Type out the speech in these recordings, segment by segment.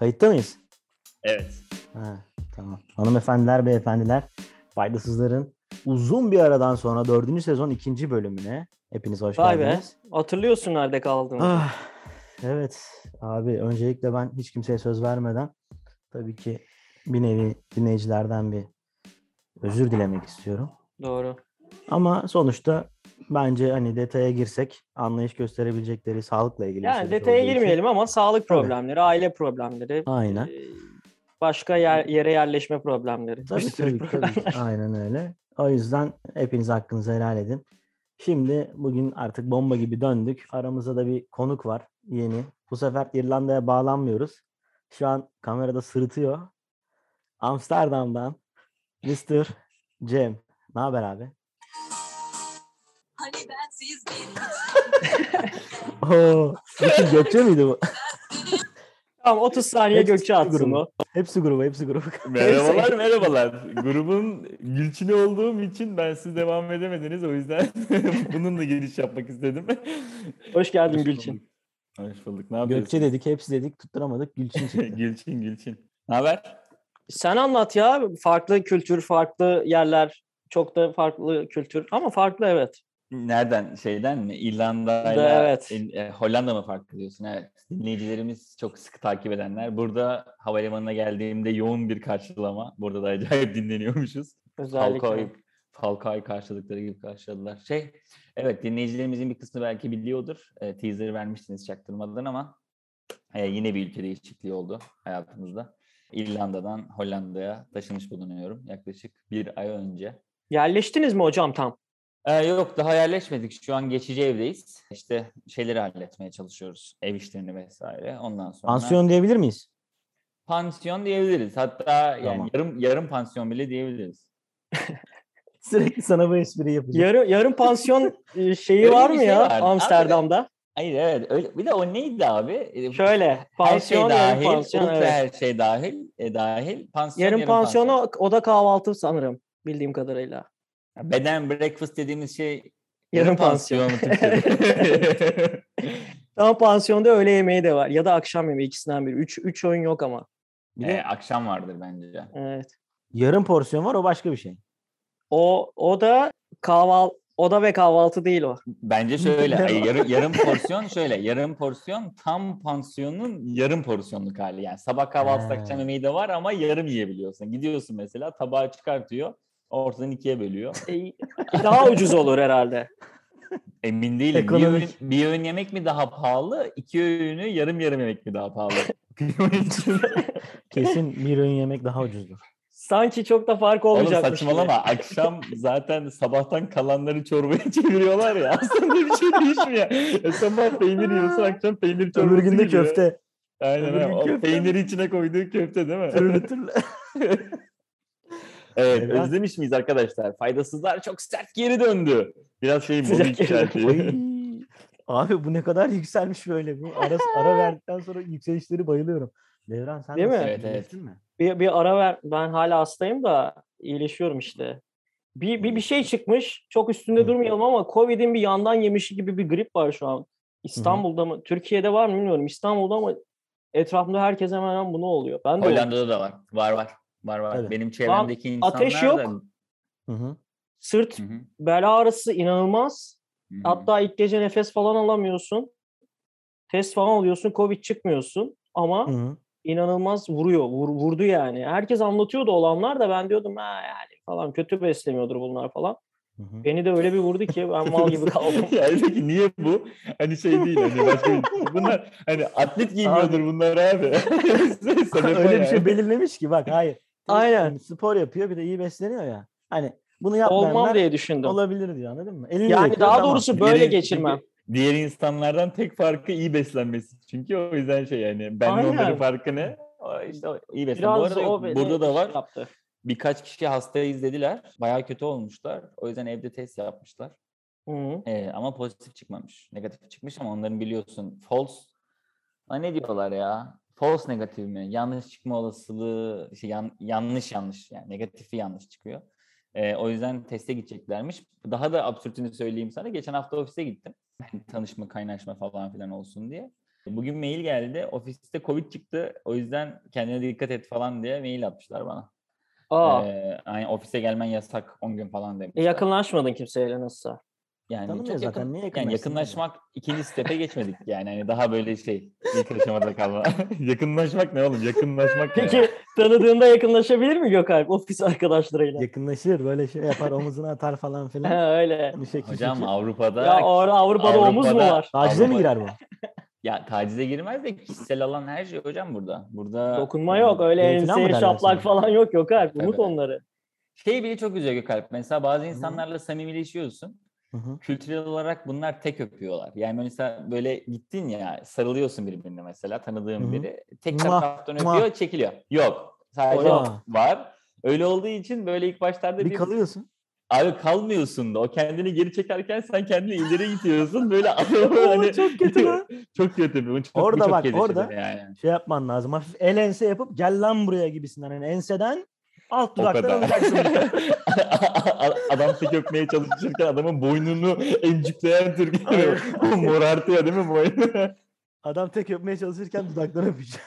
Kayıtta mıyız? Evet. Ha, tamam. Hanımefendiler, beyefendiler, faydasızların uzun bir aradan sonra dördüncü sezon ikinci bölümüne hepiniz hoş Vay be. geldiniz. Hatırlıyorsun nerede kaldığımızı. Ah, evet abi öncelikle ben hiç kimseye söz vermeden tabii ki bir nevi dinleyicilerden bir özür dilemek istiyorum. Doğru. Ama sonuçta bence hani detaya girsek anlayış gösterebilecekleri sağlıkla ilgili Yani detaya olduğu için- girmeyelim ama sağlık Tabii. problemleri, aile problemleri, Aynen. e, başka yer, yere yerleşme problemleri. Tabii tabii, tabii. problemler. Aynen öyle. O yüzden hepiniz hakkınızı helal edin. Şimdi bugün artık bomba gibi döndük. Aramızda da bir konuk var yeni. Bu sefer İrlanda'ya bağlanmıyoruz. Şu an kamerada sırıtıyor. Amsterdam'dan Mr. Cem. Ne haber abi? Bir Oo, Bütün Gökçe miydi bu? Tamam 30 saniye Hepsi Gökçe atsın grubu. o. Hepsi grubu, hepsi grubu. Merhabalar merhabalar. Grubun Gülçin'i olduğum için ben siz devam edemediniz. O yüzden bununla giriş yapmak istedim. Hoş geldin Hoş Gülçin. Hoş bulduk. Ne yapıyorsun? Gökçe dedik, hepsi dedik, tutturamadık. Gülçin çıktı. Gülçin Gülçin. Ne haber? Sen anlat ya. Farklı kültür, farklı yerler. Çok da farklı kültür ama farklı evet. Nereden? Şeyden mi? İrlanda'yla Da, evet. E, Hollanda mı farklı diyorsun? Evet. Dinleyicilerimiz çok sıkı takip edenler. Burada havalimanına geldiğimde yoğun bir karşılama. Burada da acayip dinleniyormuşuz. Özellikle. Falcao'yu Falcao'yu karşıladıkları gibi karşıladılar. Şey, evet dinleyicilerimizin bir kısmı belki biliyordur. E, teaser vermiştiniz çaktırmadan ama e, yine bir ülke değişikliği oldu hayatımızda. İrlanda'dan Hollanda'ya taşınmış bulunuyorum yaklaşık bir ay önce. Yerleştiniz mi hocam tam? Ee, yok daha yerleşmedik. Şu an geçici evdeyiz. İşte şeyleri halletmeye çalışıyoruz. Ev işlerini vesaire. Ondan sonra Pansiyon diyebilir miyiz? pansiyon diyebiliriz. Hatta yani Tamam. yarım yarım pansiyon bile diyebiliriz. Sürekli sana bu espriyi yapacağım. Yarı, yarım pansiyon e, şeyi Öyle var mı şey ya var. Abi- Amsterdam'da? Hayır evet öyle. Bir de o neydi abi? Ee, Şöyle her şey pansiyon, yarım dahil, pansiyon. evet. her şey dahil, e, dahil, pansiyon Yarım pansiyon. pansiyonu oda kahvaltı sanırım bildiğim kadarıyla. Bed and breakfast dediğimiz şey Yarım pansiyon. Ama pansiyonda öğle yemeği de var ya da akşam yemeği ikisinden biri. Üç, üç öğün yok ama. Bir de Ee, akşam vardır bence. Evet. yarım porsiyon var o başka bir şey. O o da kahval oda ve kahvaltı değil o. Bence şöyle, ay, yarım, yarım porsiyon şöyle, yarım porsiyon tam pansiyonun yarım porsiyonluk hali. Yani sabah kahvaltı akşam yemeği de var ama yarım yiyebiliyorsun. Gidiyorsun mesela tabağı çıkartıyor, ortadan ikiye bölüyor. E, daha ucuz olur herhalde. Emin değilim. Bir öğün, bir öğün yemek mi daha pahalı, iki öğünü yarım yarım yemek mi daha pahalı? Kesin bir öğün yemek daha ucuzdur. Sanki çok da fark Oğlum olmayacakmış gibi. saçmalama. Akşam zaten sabahtan kalanları çorbaya çeviriyorlar ya. Aslında bir şey değişmiyor. Ya sabah peynir yiyorsun, akşam peynir çorbası Öbür günde köfte. Aynen Öbür öyle. gün O köfte. peyniri içine koyduğu köfte değil mi? Türlü türlü. evet, Neden? özlemiş miyiz arkadaşlar? Faydasızlar çok sert geri döndü. Biraz şey yükseltiyor. Ay, Abi bu ne kadar yükselmiş böyle. Bu ara, ara verdikten sonra yükselişleri bayılıyorum. Devran sen Değil mi? Evet, evet. Mi? Bir, bir ara ver. Ben hala hastayım da iyileşiyorum işte. Bir, bir, bir şey çıkmış. Çok üstünde Hı. durmayalım ama Covid'in bir yandan yemişi gibi bir grip var şu an. İstanbul'da mı? Türkiye'de var mı bilmiyorum. İstanbul'da ama etrafımda herkes hemen hemen bunu oluyor. Ben de. Hollanda'da da var. Var var. Var var. Evet. Benim çevremdeki insanlar ateş da... yok. Hı hı. Sırt, Hı hı, bel ağrısı inanılmaz. hı hı. Hatta ilk gece nefes falan alamıyorsun. Test falan alıyorsun. Covid çıkmıyorsun. Ama Hı hı. inanılmaz vuruyor. Vur, vurdu yani. Herkes anlatıyordu olanlar da ben diyordum ha yani falan kötü beslemiyordur bunlar falan. Hı hı. Beni de öyle bir vurdu ki ben mal gibi kaldım. yani peki niye bu? Hani şey değil hani başka bir- Bunlar hani atlet giymiyordur bunlar abi. Öyle bir şey belirlemiş ki bak hayır. Aynen. Spor yapıyor bir de iyi besleniyor ya. Hani bunu Olmam yapmayanlar diye düşündüm. olabilir diyor anladın mı? Elini Yani daha tamam. doğrusu böyle Diğer- geçirmem. Diğer insanlardan tek farkı iyi beslenmesi. Çünkü o yüzden şey yani ben Aynen. onların farkı ne? İşte iyi beslen. Bu arada o burada da var. yaptı. Birkaç kişi hastayız dediler. Bayağı kötü olmuşlar. O yüzden evde test yapmışlar. Hı. Ee, ama pozitif çıkmamış. Negatif çıkmış ama onların biliyorsun false. Ha, ne diyorlar ya? False negatif mi? Yanlış çıkma olasılığı şey, yan- yanlış yanlış yani negatifi yanlış çıkıyor. Ee, o yüzden teste gideceklermiş. Daha da absürtünü söyleyeyim sana. Geçen hafta ofise gittim. Tanışma, kaynaşma falan filan olsun diye. bugün mail geldi. Ofiste Covid çıktı. O yüzden kendine dikkat et falan diye mail atmışlar bana. Aa, Ee, aynı ofise gelmen yasak 10 gün falan demişler. e, yakınlaşmadın kimseyle nasılsa. Yani Tanımıyor çok zaten, yakın, niye yani yakınlaşmak ikinci step'e geçmedik yani. Hani daha böyle şey ilk aşamada kalma. yakınlaşmak ne oğlum? Yakınlaşmak ne? Peki tanıdığında yakınlaşabilir mi Gökalp ofis arkadaşlarıyla? Yakınlaşır böyle şey yapar omuzuna atar falan filan. Ha, öyle. Bir şekil Hocam şekil. Avrupa'da Ya orada Avrupa'da, omuz mu Avrupa'da- var? Tacize mi girer bu? ya tacize girmez de kişisel alan her şey hocam burada. Burada Dokunma yok. Öyle enseye şaplak sana? falan yok Gökalp. Unut Tabii. onları. Şey bile çok üzüyor Gökalp. Mesela bazı insanlarla samimileşiyorsun. Hı hı. Kültürel olarak bunlar tek öpüyorlar. Yani mesela böyle gittin ya sarılıyorsun birbirine mesela tanıdığın Hı hı. biri. Tek taraftan öpüyor çekiliyor. Yok. Sadece Aa. var. Öyle olduğu için böyle ilk başlarda Bir bir kalıyorsun. Abi kalmıyorsun da o kendini geri çekerken sen kendini ileri itiyorsun böyle hani çok kötü lan. çok kötü bu çok, bu Orada çok bak, orada- yani. Şey yapman lazım. Hafif el ense yapıp gel lan buraya gibisinden. Yani enseden alt dudaktan alacaksın. Adam tek öpmeye çalışırken adamın boynunu emcikleyen Türk Aynen. o morartıyor değil mi boynunu? Adam tek öpmeye çalışırken dudaktan öpecek.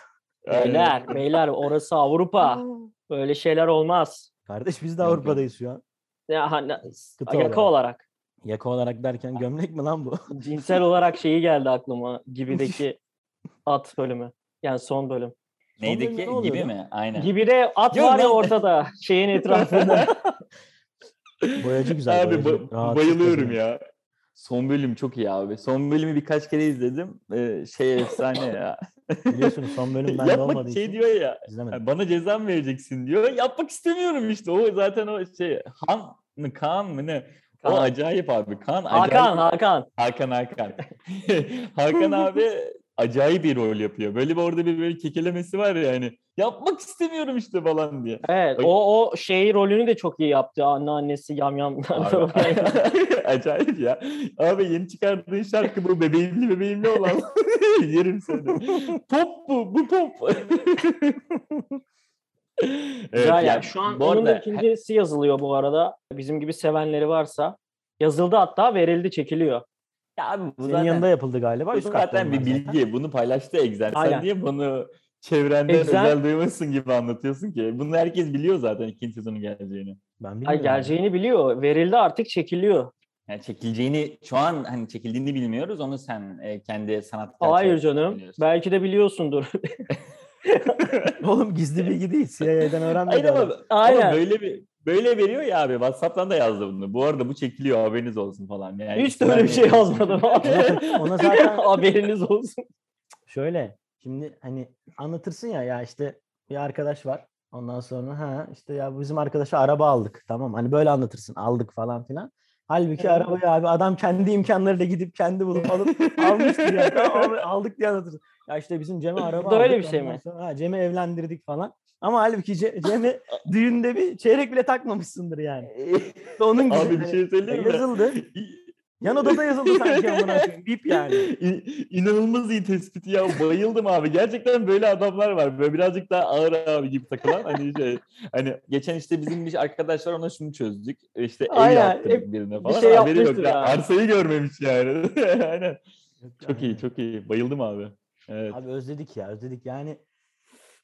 Beyler, beyler orası Avrupa. Böyle şeyler olmaz. Kardeş biz de. Avrupa'dayız şu an. Ya, hani, Sıkıntı yaka olarak. olarak. Yaka olarak derken gömlek mi lan bu? Cinsel olarak şeyi geldi aklıma. Gibideki at bölümü. Yani son bölüm. Neydi bölümde ki? ne? Gibi mi? Aynen. Gibide at Yok, var ya ortada. Şeyin etrafında. Boyacı güzel. Abi boyacı. ba- bayılıyorum ya. Son bölüm çok iyi abi. Son bölümü birkaç kere izledim. Ee, şey efsane ya. Biliyorsunuz son bölüm bende olmadığı şey için diyor ya. izlemedim. "Ha, Bana ceza mı vereceksin diyor. Yapmak istemiyorum işte. O zaten o şey. Han mı Kaan mı ne? O Kaan. acayip abi. Kaan acayip. Hakan, Hakan. Hakan Hakan. Hakan abi acayip bir rol yapıyor. Böyle bir orada bir böyle kekelemesi var ya hani. Yapmak istemiyorum işte falan diye. Evet, o o şey rolünü de çok iyi yaptı. Anneannesi yamyam. Abi, acayip ya. Abi yeni çıkardığın şarkı bu bebeğimli bebeğimli olan. Yerim seni. Pop bu, bu pop. Evet, Güzel ya. yani Şu an bu onun da arada- ikincisi yazılıyor bu arada. Bizim gibi sevenleri varsa. Yazıldı hatta verildi çekiliyor. Ya abi bu Senin zaten, yanında yapıldı galiba. bu Üst katta zaten bir zaten. bilgi. Bunu paylaştı Egzen. Sen Aynen. niye bunu çevrenden Egzen- özel duymuşsun gibi anlatıyorsun ki? Bunu herkes biliyor zaten ikinci sezonun geleceğini. Ben Ay bilmiyorum. geleceğini biliyor. Verildi artık çekiliyor. Yani çekileceğini şu an hani çekildiğini bilmiyoruz. Onu sen e, kendi sanat Hayır canım. biliyorsun. Belki de biliyorsundur. Oğlum gizli bilgi değil. CIA'den öğrenmedi Hayır ama. Aynen. ama böyle bir böyle veriyor ya abi. WhatsApp'tan da yazdı bunu. Bu arada bu çekiliyor haberiniz olsun falan. Yani Hiç de öyle bir şey yazmadım. Ona zaten Haberiniz olsun. şöyle şimdi hani anlatırsın ya ya işte bir arkadaş var. Ondan sonra ha işte ya bizim arkadaşa araba aldık. Tamam hani böyle anlatırsın. Aldık falan filan. Halbuki Evet. arabayı abi adam kendi imkanlarıyla gidip kendi bulup alıp almıştır ya. Tamam, abi, aldık diye anlatırsın. Ya işte bizim Cem'e araba Bu da öyle aldık, bir şey mi? sonra, Ha, Cem'i evlendirdik falan. Ama halbuki Ce- Cem'i düğünde bir çeyrek bile takmamışsındır yani. Onun gibi. Abi bir şey söyleyeyim mi? yazıldı. Yan odada yazıldı sanki amına koyayım. Bip yani. İnanılmaz iyi tespit ya. Bayıldım abi. Gerçekten böyle adamlar var. Böyle birazcık daha ağır abi gibi takılan. Hani şey, hani geçen işte bizim bir arkadaş var ona şunu çözdük. İşte ev Aynen, yaptırdık birine bir falan. şey Haberi yok ya. Arsayı görmemiş yani. Aynen. Çok iyi, çok iyi. Bayıldım abi. Evet. Abi özledik ya özledik yani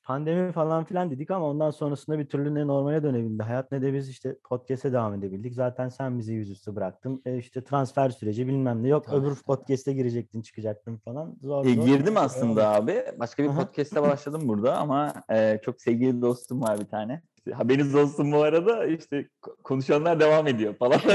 pandemi falan filan dedik ama ondan sonrasında bir türlü ne normale dönebildi. Hayat ne de biz işte podcast'e devam edebildik. Zaten sen bizi yüzüstü bıraktın. E işte transfer süreci bilmem ne yok. Tabii, Öbür tabii. podcast'e girecektin çıkacaktın falan. Zor E, zor. girdim aslında abi. Başka bir podcast'e başladım burada ama e, çok sevgili dostum var bir tane. İşte, haberiniz olsun bu arada işte ko- konuşanlar devam ediyor falan. şey.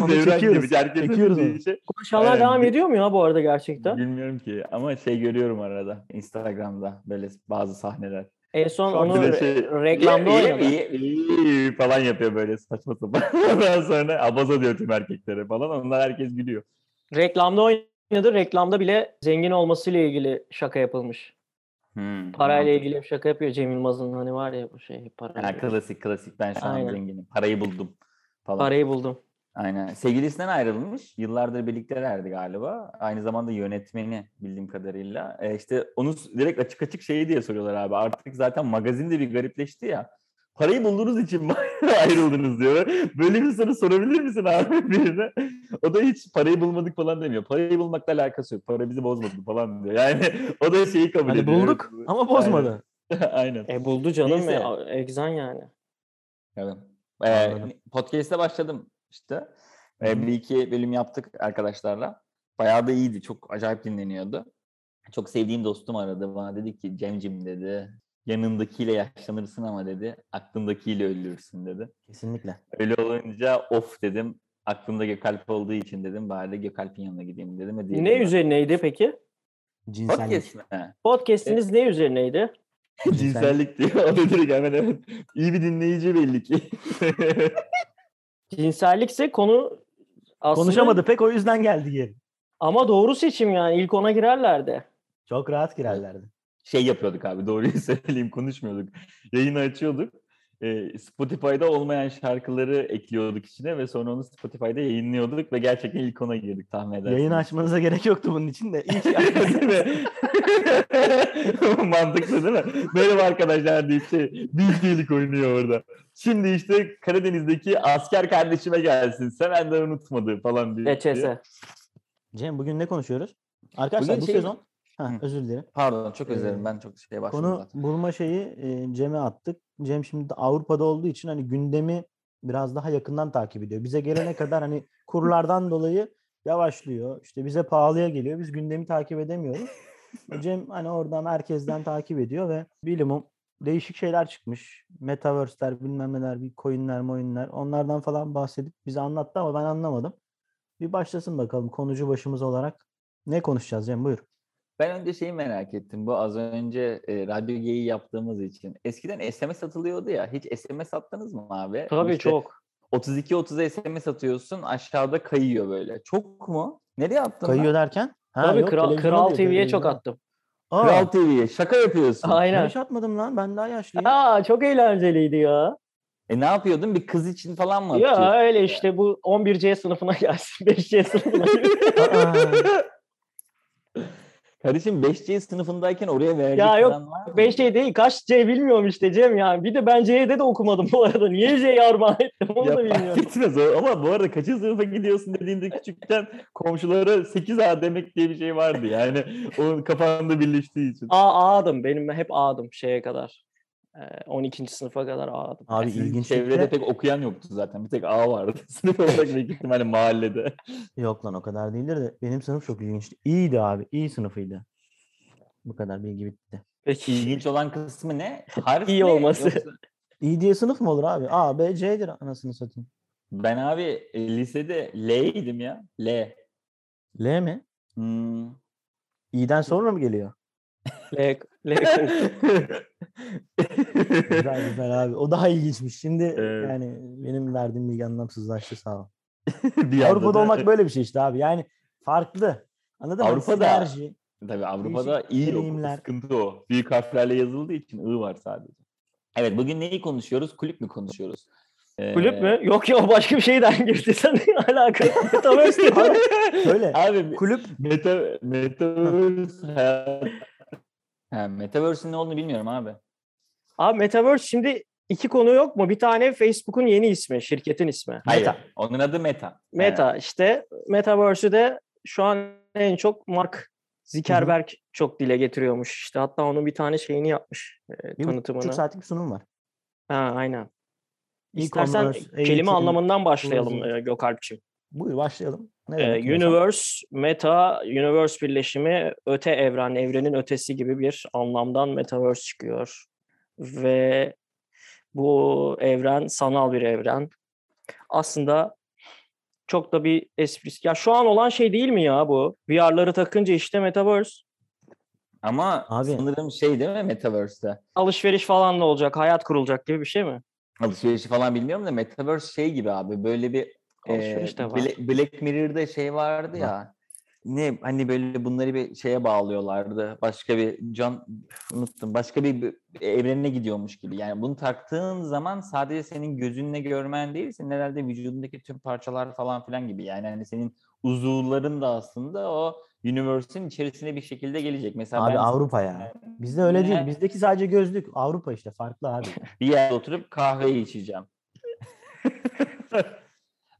Onu çekiyoruz, çekiyoruz şey. Konuşanlar Aynen. devam ediyor mu ya bu arada gerçekten? Bilmiyorum ki ama şey görüyorum arada Instagram'da böyle bazı sahneler. En son onu şey. reklamda oynadı. falan yapıyor böyle saçma sapan. Ondan sonra abaza diyor tüm erkeklere falan. Onlar herkes gülüyor. Reklamda oynadı. Reklamda bile zengin olmasıyla ilgili şaka yapılmış. Hmm, Parayla ilgili bir şaka yapıyor Cem Yılmaz'ın hani var ya bu şey Ha, parayla. klasik klasik ben şu an Aynen. zenginim. Parayı buldum falan. Parayı buldum. Aynen. Sevgilisinden ayrılmış. Yıllardır birliktelerdi galiba. Aynı zamanda yönetmeni bildiğim kadarıyla. E işte onu direkt açık açık şeyi diye soruyorlar abi. Artık zaten magazin de bir garipleşti ya. Parayı bulduğunuz için mi ayrıldınız diyor. Böyle bir soru sorabilir misin abi birine? O da hiç parayı bulmadık falan demiyor. Parayı bulmakla alakası yok. Para bizi bozmadı falan diyor. Yani o da şeyi kabul Hani ediyor. bulduk ama bozmadı. Aynen. E buldu canım Neyse. ya. Egzan yani. Evet. Ee, Anladım. podcast'e başladım işte. Ee, bir iki bölüm yaptık arkadaşlarla. Bayağı da iyiydi. Çok acayip dinleniyordu. Çok sevdiğim dostum aradı. Bana dedi ki Cemcim dedi. Yanındakiyle yaşlanırsın ama dedi. Aklındakiyle ölürsün dedi. Kesinlikle. Öyle olunca of dedim. Aklımda Gökalp olduğu için dedim. Bari de Gökalp'in yanına gideyim dedim. Ve Ne üzerineydi peki? Cinsellik. Podcast? Podcast'iniz ne üzerineydi? Cinsellik diyor. O da direkt hemen evet. İyi bir dinleyici belli ki. Cinsellikse konu aslında Konuşamadı pek o yüzden geldi geri. ama doğru seçim yani. İlk ona girerlerdi. Çok rahat girerlerdi. Şey yapıyorduk abi doğruyu söyleyeyim konuşmuyorduk. Yayını açıyorduk. Ee, Spotify'da olmayan şarkıları ekliyorduk içine ve sonra onu Spotify'da yayınlıyorduk ve gerçekten ilk ona girdik tahmin edersiniz. Yayın açmanıza gerek yoktu bunun için de. İlk değil mi? Mantıklı değil mi? Merhaba arkadaşlar deyip şey, bilgilik oynuyor orada. Şimdi işte Karadeniz'deki asker kardeşime gelsin. Semenden unutmadı falan diye. EÇS. Cem bugün ne konuşuyoruz? Arkadaşlar Bugün bu şey- sezon ha, özür dilerim. Pardon çok özür dilerim Ee, ben çok şeye başladım Konu zaten. bulma şeyi e, Cem'e attık. Cem şimdi Avrupa'da olduğu için hani gündemi biraz daha yakından takip ediyor. Bize gelene kadar hani kurlardan dolayı yavaşlıyor. İşte bize pahalıya geliyor. Biz gündemi takip edemiyoruz. Cem hani oradan herkesten takip ediyor ve bilimum değişik şeyler çıkmış. Metaverse'ler bilmem neler, bir coinler, moinler onlardan falan bahsedip bize anlattı ama ben anlamadım. Bir başlasın bakalım konucu başımız olarak. Ne konuşacağız Cem buyur. Ben önce şeyi merak ettim. Bu az önce e, radyo geyiği yaptığımız için. Eskiden SMS atılıyordu ya. Hiç SMS attınız mı abi? Tabii İşte çok. 32-30'a SMS atıyorsun aşağıda kayıyor böyle. Çok mu? Nereye attın lan? Kayıyor derken? Ha, Tabii yok, Kral, Kral TV'ye çok attım. Aa, Kral TV'ye şaka yapıyorsun. Aynen. hiç atmadım lan. Ben daha yaşlıyım. Aa çok eğlenceliydi ya. E ne yapıyordun? Bir kız için falan mı atıyorsun? Ya öyle işte bu 11C sınıfına gelsin. 5C sınıfına. Aa, Kardeşim 5C sınıfındayken oraya verecek Ya yok, paran var mı? 5C değil kaç C bilmiyorum işte Cem ya. Bir de ben C'de de okumadım bu arada. Niye C'yi armağan ettim onu Ya da bilmiyorum. etmez o. Ama bu arada kaçıncı sınıfa gidiyorsun dediğinde küçükken komşulara 8A demek diye bir şey vardı. Yani onun kafanda birleştiği için. A A'dım. Benim hep A'dım şeye kadar. Ee, 12. sınıfa kadar A'dım. Abi Sizin ilginç Çevrede pek okuyan yoktu zaten. Bir tek A vardı. Sınıf olarak büyük ihtimalle mahallede. Yok lan o kadar değildir de benim sınıf çok ilginçti. İyiydi abi. iyi sınıfıydı. Bu kadar bilgi bitti. Peki. İlginç olan kısmı ne? Harf İyi olması. Yoksa- İyi diye sınıf mı olur abi? A, B, C'dir anasını satayım. Ben abi e, lisede L'ydim ya. L. L mi? Hmm. İ'den sonra mı geliyor? L, Güzel güzel abi. O daha ilginçmiş. Şimdi Evet. yani benim verdiğim bilgi anlamsızlaştı sağ ol. Avrupa'da da- olmak böyle bir şey işte abi. Yani farklı. Anladın mı? Avrupa'da- Sinerji. Tabii Avrupa'da iyi yok. deneyimler. Sıkıntı o. Büyük harflerle yazıldığı için I var sadece. Evet bugün neyi konuşuyoruz? Kulüp mü konuşuyoruz? Ee, Kulüp mü? Yok ya o başka bir şeyden girdi. Sen alakalı. Metaverse. Şöyle. Abi Kulüp meta, Metaverse hayat... Metaverse'in ne olduğunu bilmiyorum abi. Abi Metaverse şimdi iki konu yok mu? Bir tane Facebook'un yeni ismi, şirketin ismi. Hayır. Meta. Onun adı Meta. Meta işte Metaverse'ü de şu an en çok Mark Zuckerberg çok dile getiriyormuş. İşte hatta onun bir tane şeyini yapmış, e, bir tanıtımını. buçuk saatlik bir sunum var. Ha, aynen. İstersen E-commerce, kelime eğitim, anlamından başlayalım e, Gökalp'ciğim. Buyur başlayalım. Ne Ee, universe, meta, universe birleşimi öte evren, evrenin ötesi gibi bir anlamdan metaverse çıkıyor. Ve bu evren sanal bir evren. Aslında çok da bir esprisi. Ya şu an olan şey değil mi ya bu? VR'ları takınca işte metaverse. Ama Abi. sanırım şey değil mi Metaverse'de? Alışveriş falan da olacak, hayat kurulacak gibi bir şey mi? Alışverişi falan bilmiyorum da Metaverse şey gibi abi böyle bir Alışveriş e, de var. Black, Black Mirror'da şey vardı Var. ya ne hani böyle bunları bir şeye bağlıyorlardı. Başka bir can unuttum. Başka bir, bir evrene gidiyormuş gibi. Yani bunu taktığın zaman sadece senin gözünle görmen değil, senin herhalde vücudundaki tüm parçalar falan filan gibi. Yani hani senin uzuvların da aslında o universe'in içerisine bir şekilde gelecek. Mesela Abi ben Avrupa ya. Bizde öyle değil. Ne? Bizdeki sadece gözlük. Avrupa işte farklı abi. bir yerde oturup kahve içeceğim.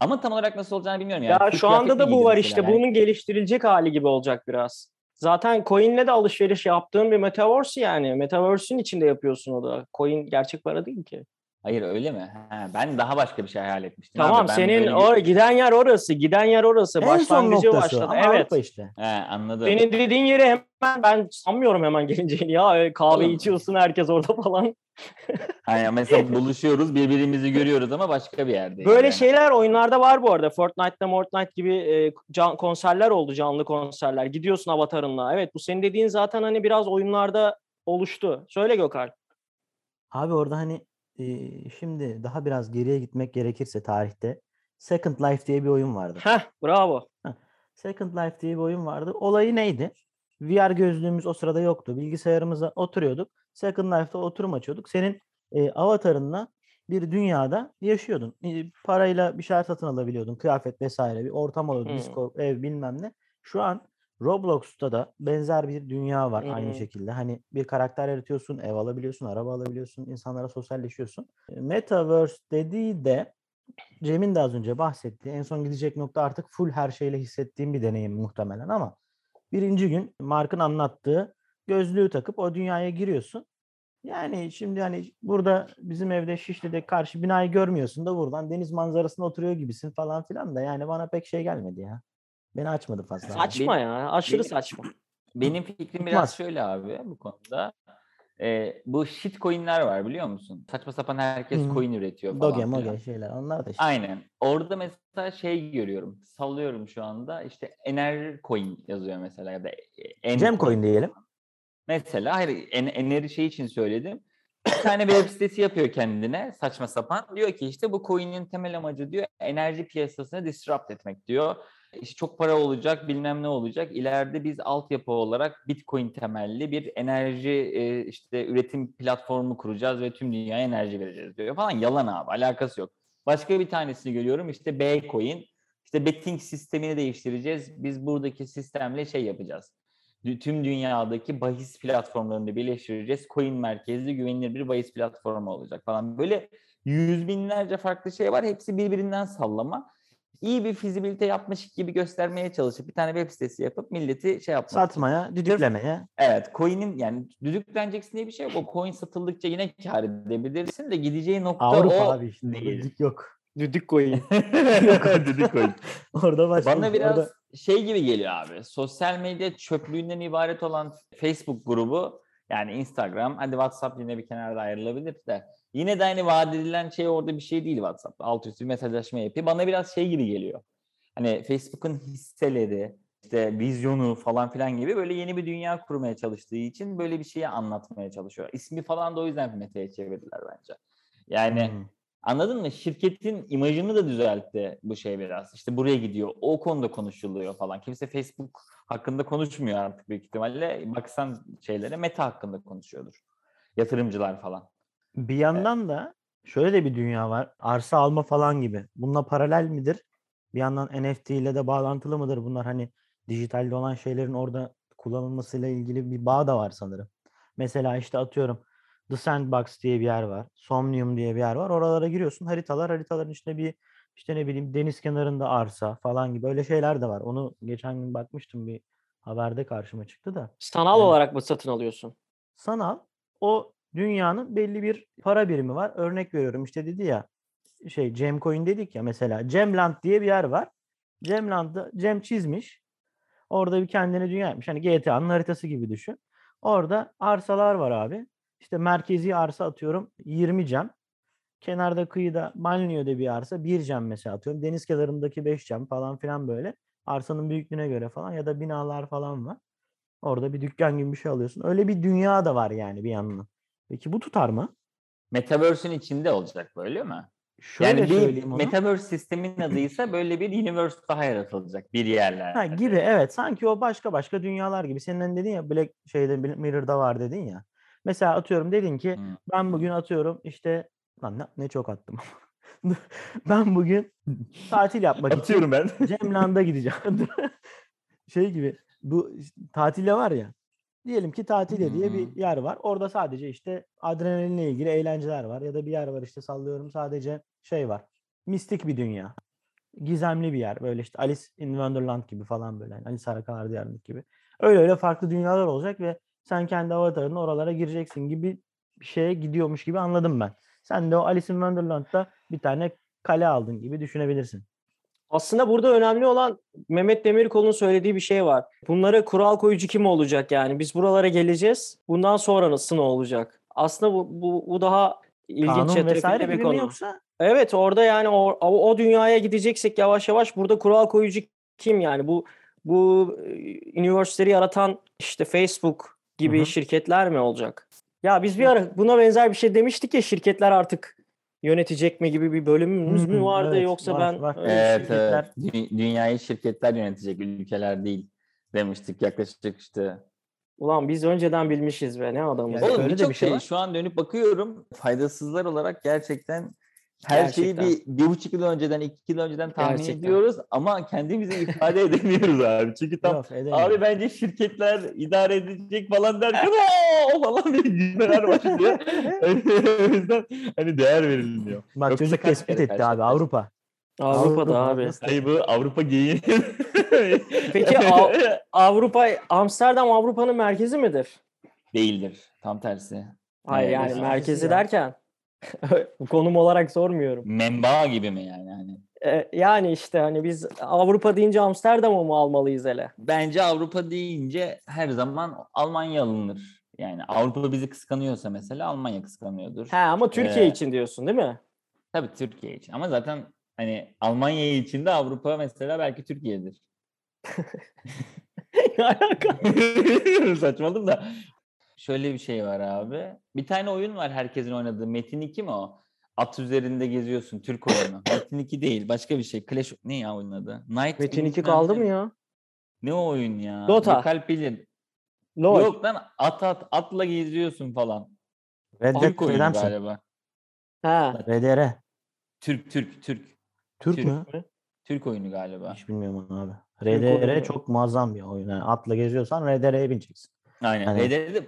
Ama tam olarak nasıl olacağını bilmiyorum. Yani Ya şu anda da bu var mesela. işte. Yani Bunun geliştirilecek hali gibi olacak biraz. Zaten coin'le de alışveriş yaptığın bir metaverse yani. Metaverse'ün içinde yapıyorsun o da. Coin gerçek para değil ki. Hayır öyle mi? Ha, ben daha başka bir şey hayal etmiştim. Tamam abi. Senin böyle o giden yer orası. Giden yer orası. en son Başlangıcı noktası. başladı. Ama evet. Avrupa işte. He, anladım. Senin dediğin yere hemen ben sanmıyorum hemen geleceğini ya. Öyle kahve Oğlum. içiyorsun herkes orada falan. Yani mesela buluşuyoruz, birbirimizi görüyoruz ama başka bir yerde. Böyle şeyler oyunlarda var bu arada. Fortnite'da Fortnite gibi e, can, konserler oldu, canlı konserler. Gidiyorsun avatarınla. Evet bu senin dediğin zaten hani biraz oyunlarda oluştu. Söyle Gökhan. Abi orada hani e, şimdi daha biraz geriye gitmek gerekirse tarihte Second Life diye bir oyun vardı. Heh bravo. Second Life diye bir oyun vardı. Olayı neydi? VR gözlüğümüz o sırada yoktu. Bilgisayarımıza oturuyorduk. Second Life'da oturum açıyorduk. Senin e, avatarınla bir dünyada yaşıyordun. E, parayla bir şeyler satın alabiliyordun. Kıyafet vesaire. Bir ortam oluyordu. Hmm. Disco, ev bilmem ne. Şu an Roblox'ta da benzer bir dünya var aynı Hmm. şekilde. Hani bir karakter yaratıyorsun, ev alabiliyorsun, araba alabiliyorsun, insanlara sosyalleşiyorsun. Metaverse dediği de Cem'in de az önce bahsettiği en son gidecek nokta artık full her şeyle hissettiğim bir deneyim muhtemelen ama birinci gün Mark'ın anlattığı gözlüğü takıp o dünyaya giriyorsun. Yani şimdi hani burada bizim evde Şişli'de karşı binayı görmüyorsun da buradan deniz manzarasında oturuyor gibisin falan filan da yani bana pek şey gelmedi ya. Beni açmadı fazla. abi. Saçma ya. Aşırı benim- saçma. Benim fikrim biraz şöyle abi bu konuda. Ee, bu shit coin'ler var biliyor musun? Saçma sapan herkes Hı. coin üretiyor falan Doge moge şeyler onlar da işte. Aynen. Orada mesela şey görüyorum. Sallıyorum şu anda. İşte Ener coin yazıyor mesela ya da en Cem coin diyelim. Mesela hayır en, Ener'i şey için söyledim. Bir tane web sitesi yapıyor kendine saçma sapan. Diyor ki işte bu coin'in temel amacı diyor enerji piyasasını disrupt etmek diyor. İşte çok para olacak bilmem ne olacak. İleride biz altyapı olarak Bitcoin temelli bir enerji e, işte üretim platformu kuracağız ve tüm dünyaya enerji vereceğiz diyor falan. Yalan abi alakası yok. Başka bir tanesini görüyorum işte Bcoin. İşte betting sistemini değiştireceğiz. Biz buradaki sistemle şey yapacağız tüm dünyadaki bahis platformlarını birleştireceğiz. Coin merkezli güvenilir bir bahis platformu olacak falan. Böyle yüz binlerce farklı şey var. Hepsi birbirinden sallama. İyi bir fizibilite yapmış gibi göstermeye çalışıp bir tane web sitesi yapıp milleti şey yapmak. Satmaya, düdüklemeye. Evet, coin'in yani düdükleneceksin diye bir şey yok. O coin satıldıkça yine kar edebilirsin de gideceği nokta Avrupa o abi işte. değil. düdük yok. Düdük coin. Düdük coin. Orada başka Bana bir- biraz orada- şey gibi geliyor abi. Sosyal medya çöplüğünden ibaret olan Facebook grubu yani Instagram hadi WhatsApp yine bir kenarda ayrılabilir de yine de aynı vaat edilen şey orada bir şey değil WhatsApp. Alt üstü bir mesajlaşma yapıyor. Bana biraz şey gibi geliyor. Hani Facebook'un hisseleri, işte vizyonu falan filan gibi böyle yeni bir dünya kurmaya çalıştığı için böyle bir şeyi anlatmaya çalışıyor. İsmi falan da o yüzden Meta'ya çevirdiler bence. Yani Hmm. Anladın mı? Şirketin imajını da düzeltti bu şey biraz. İşte buraya gidiyor. O konuda konuşuluyor falan. Kimse Facebook hakkında konuşmuyor artık büyük ihtimalle. Baksan şeylere Meta hakkında konuşuyordur. Yatırımcılar falan. Bir yandan da şöyle de bir dünya var. Arsa alma falan gibi. Bununla paralel midir? Bir yandan NFT ile de bağlantılı mıdır? Bunlar hani dijitalde olan şeylerin orada kullanılmasıyla ilgili bir bağ da var sanırım. Mesela işte atıyorum The Sandbox diye bir yer var. Somnium diye bir yer var. Oralara giriyorsun. Haritalar, haritaların içinde bir işte ne bileyim deniz kenarında arsa falan gibi öyle şeyler de var. Onu geçen gün bakmıştım bir haberde karşıma çıktı da. Sanal Yani- olarak mı satın alıyorsun? sanal o dünyanın belli bir para birimi var. Örnek veriyorum işte dedi ya şey Cemcoin dedik ya mesela Cemland diye bir yer var. Cemland'da Cem çizmiş. Orada bir kendine dünya yapmış. Hani GTA'nın haritası gibi düşün. Orada arsalar var abi. İşte merkezi arsa atıyorum 20 cem. Kenarda kıyıda Banliyö'de bir arsa 1 cem mesela atıyorum. Deniz kenarındaki 5 cem falan filan böyle. Arsanın büyüklüğüne göre falan ya da binalar falan var. Orada bir dükkan gibi bir şey alıyorsun. Öyle bir dünya da var yani bir yandan. Peki bu tutar mı? Metaverse'ün içinde olacak böyle mi? Şöyle yani bir onu. Metaverse sistemin adıysa böyle bir universe daha yaratılacak bir yerlerde. Ha, gibi evet. Sanki o başka başka dünyalar gibi. Senin hani dedin ya Black şeyde Mirror'da var dedin ya. Mesela atıyorum dedin ki Hı. ben bugün atıyorum işte lan ne, ne çok attım. ben bugün tatil yapmak için Atıyorum ben. Cemland'a gideceğim. şey gibi bu işte tatile var ya. Diyelim ki tatile diye bir yer var. Orada sadece işte adrenalinle ilgili eğlenceler var. Ya da bir yer var işte sallıyorum sadece şey var. Mistik bir dünya. Gizemli bir yer. Böyle işte Alice in Wonderland gibi falan böyle. Yani Alice Harikalar Diyarı'ndaki gibi. Öyle öyle farklı dünyalar olacak ve sen kendi avatarınla oralara gireceksin gibi bir şeye gidiyormuş gibi anladım ben. Sen de o Alice in Wonderland'da bir tane kale aldın gibi düşünebilirsin. Aslında burada önemli olan Mehmet Demirkol'un söylediği bir şey var. Bunlara kural koyucu kim olacak yani? Biz buralara geleceğiz. Bundan sonra nasıl ne olacak? Aslında bu, bu, bu daha ilginç Kanun vesaire bir konu. yoksa? Evet orada yani o, o, dünyaya gideceksek yavaş yavaş burada kural koyucu kim yani? Bu bu e, üniversiteleri yaratan işte Facebook gibi Hı hı. şirketler mi olacak? Ya biz bir ara buna benzer bir şey demiştik ya şirketler artık yönetecek mi gibi bir bölümümüz mü vardı evet, yoksa var, ben var. öyle Evet, şirketler- evet. Dünyayı şirketler yönetecek ülkeler değil demiştik yaklaşık işte. Ulan biz önceden bilmişiz be ne adamız. Yani Oğlum birçok bir şey şey, var. şu an dönüp bakıyorum faydasızlar olarak gerçekten her şeyi Gerçekten. bir, bir buçuk yıl önceden, iki yıl önceden tahmin Gerçekten. ediyoruz ama kendimizi ifade edemiyoruz abi. Çünkü tam Yok, abi bence şirketler idare edecek falan derken o falan diye gülmeler başlıyor. o yüzden hani değer verilmiyor. Bak Yoksa çocuk tespit etti abi? Avrupa. Avrupa'da Avrupa abi. Ay bu Avrupa geyiği. Peki Av- Avrupa, Amsterdam Avrupa'nın merkezi midir? Değildir. Tam tersi. Hayır yani merkezi merkezi ya. derken konum olarak sormuyorum. Menba gibi mi yani? Hani E, yani işte hani biz Avrupa deyince Amsterdam'ı mı almalıyız hele? Bence Avrupa deyince her zaman Almanya alınır. Yani Avrupa bizi kıskanıyorsa mesela Almanya kıskanıyordur. He ama Türkiye Ee, için diyorsun değil mi? Tabii Türkiye için. Ama zaten hani Almanya için de Avrupa mesela belki Türkiye'dir. Ne alaka? Saçmaladım da. Şöyle bir şey var abi. Bir tane oyun var herkesin oynadığı. Metin 2 mi o? At üzerinde geziyorsun. Türk oyunu. Metin 2 değil. Başka bir şey. Clash ne ya oyunun adı? Night Metin 2 bilmem kaldı mı ya? Ne o oyun ya? Dota. Gökalp bilir. LOL. Yok lan at at atla geziyorsun falan. Red Dead Türk oyunu Redemption. galiba. Ha. RDR. Türk Türk Türk. Türk Türk. mü? Türk oyunu galiba. Hiç bilmiyorum abi. RDR çok muazzam bir oyun. Yani atla geziyorsan RDR'ye bineceksin. Aynen. Hani- Red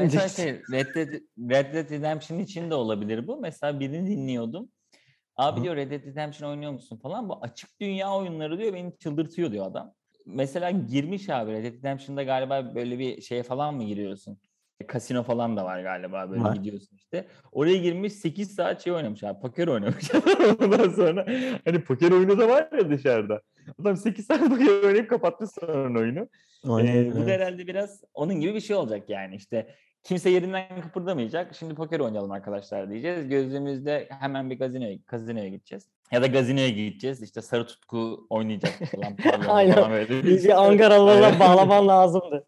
mesela şey, Red Dead, Red Dead Redemption için de olabilir bu. Mesela birini dinliyordum. Abi Hı. diyor Red Dead Redemption oynuyor musun falan. Bu açık dünya oyunları diyor beni çıldırtıyor diyor adam. Mesela girmiş abi Red Dead Redemption'da galiba böyle bir şeye falan mı giriyorsun? Kasino falan da var galiba böyle Var. gidiyorsun işte. Oraya girmiş 8 saat şey oynamış abi. Poker oynamış. Ondan sonra hani poker oyunu da var ya dışarıda. Adam 8 saat poker oynayıp kapatmış sonra oyunu. Ee, Oynayabilir, bu da herhalde biraz onun gibi bir şey olacak yani işte kimse yerinden kıpırdamayacak. Şimdi poker oynayalım arkadaşlar diyeceğiz. Gözümüzde hemen bir gazinoya, gazinoya gideceğiz. Ya da gazinoya gideceğiz. İşte sarı tutku oynayacak falan. Aynen. falan böyle. Ankaralılara Aynen. bağlaman lazımdı.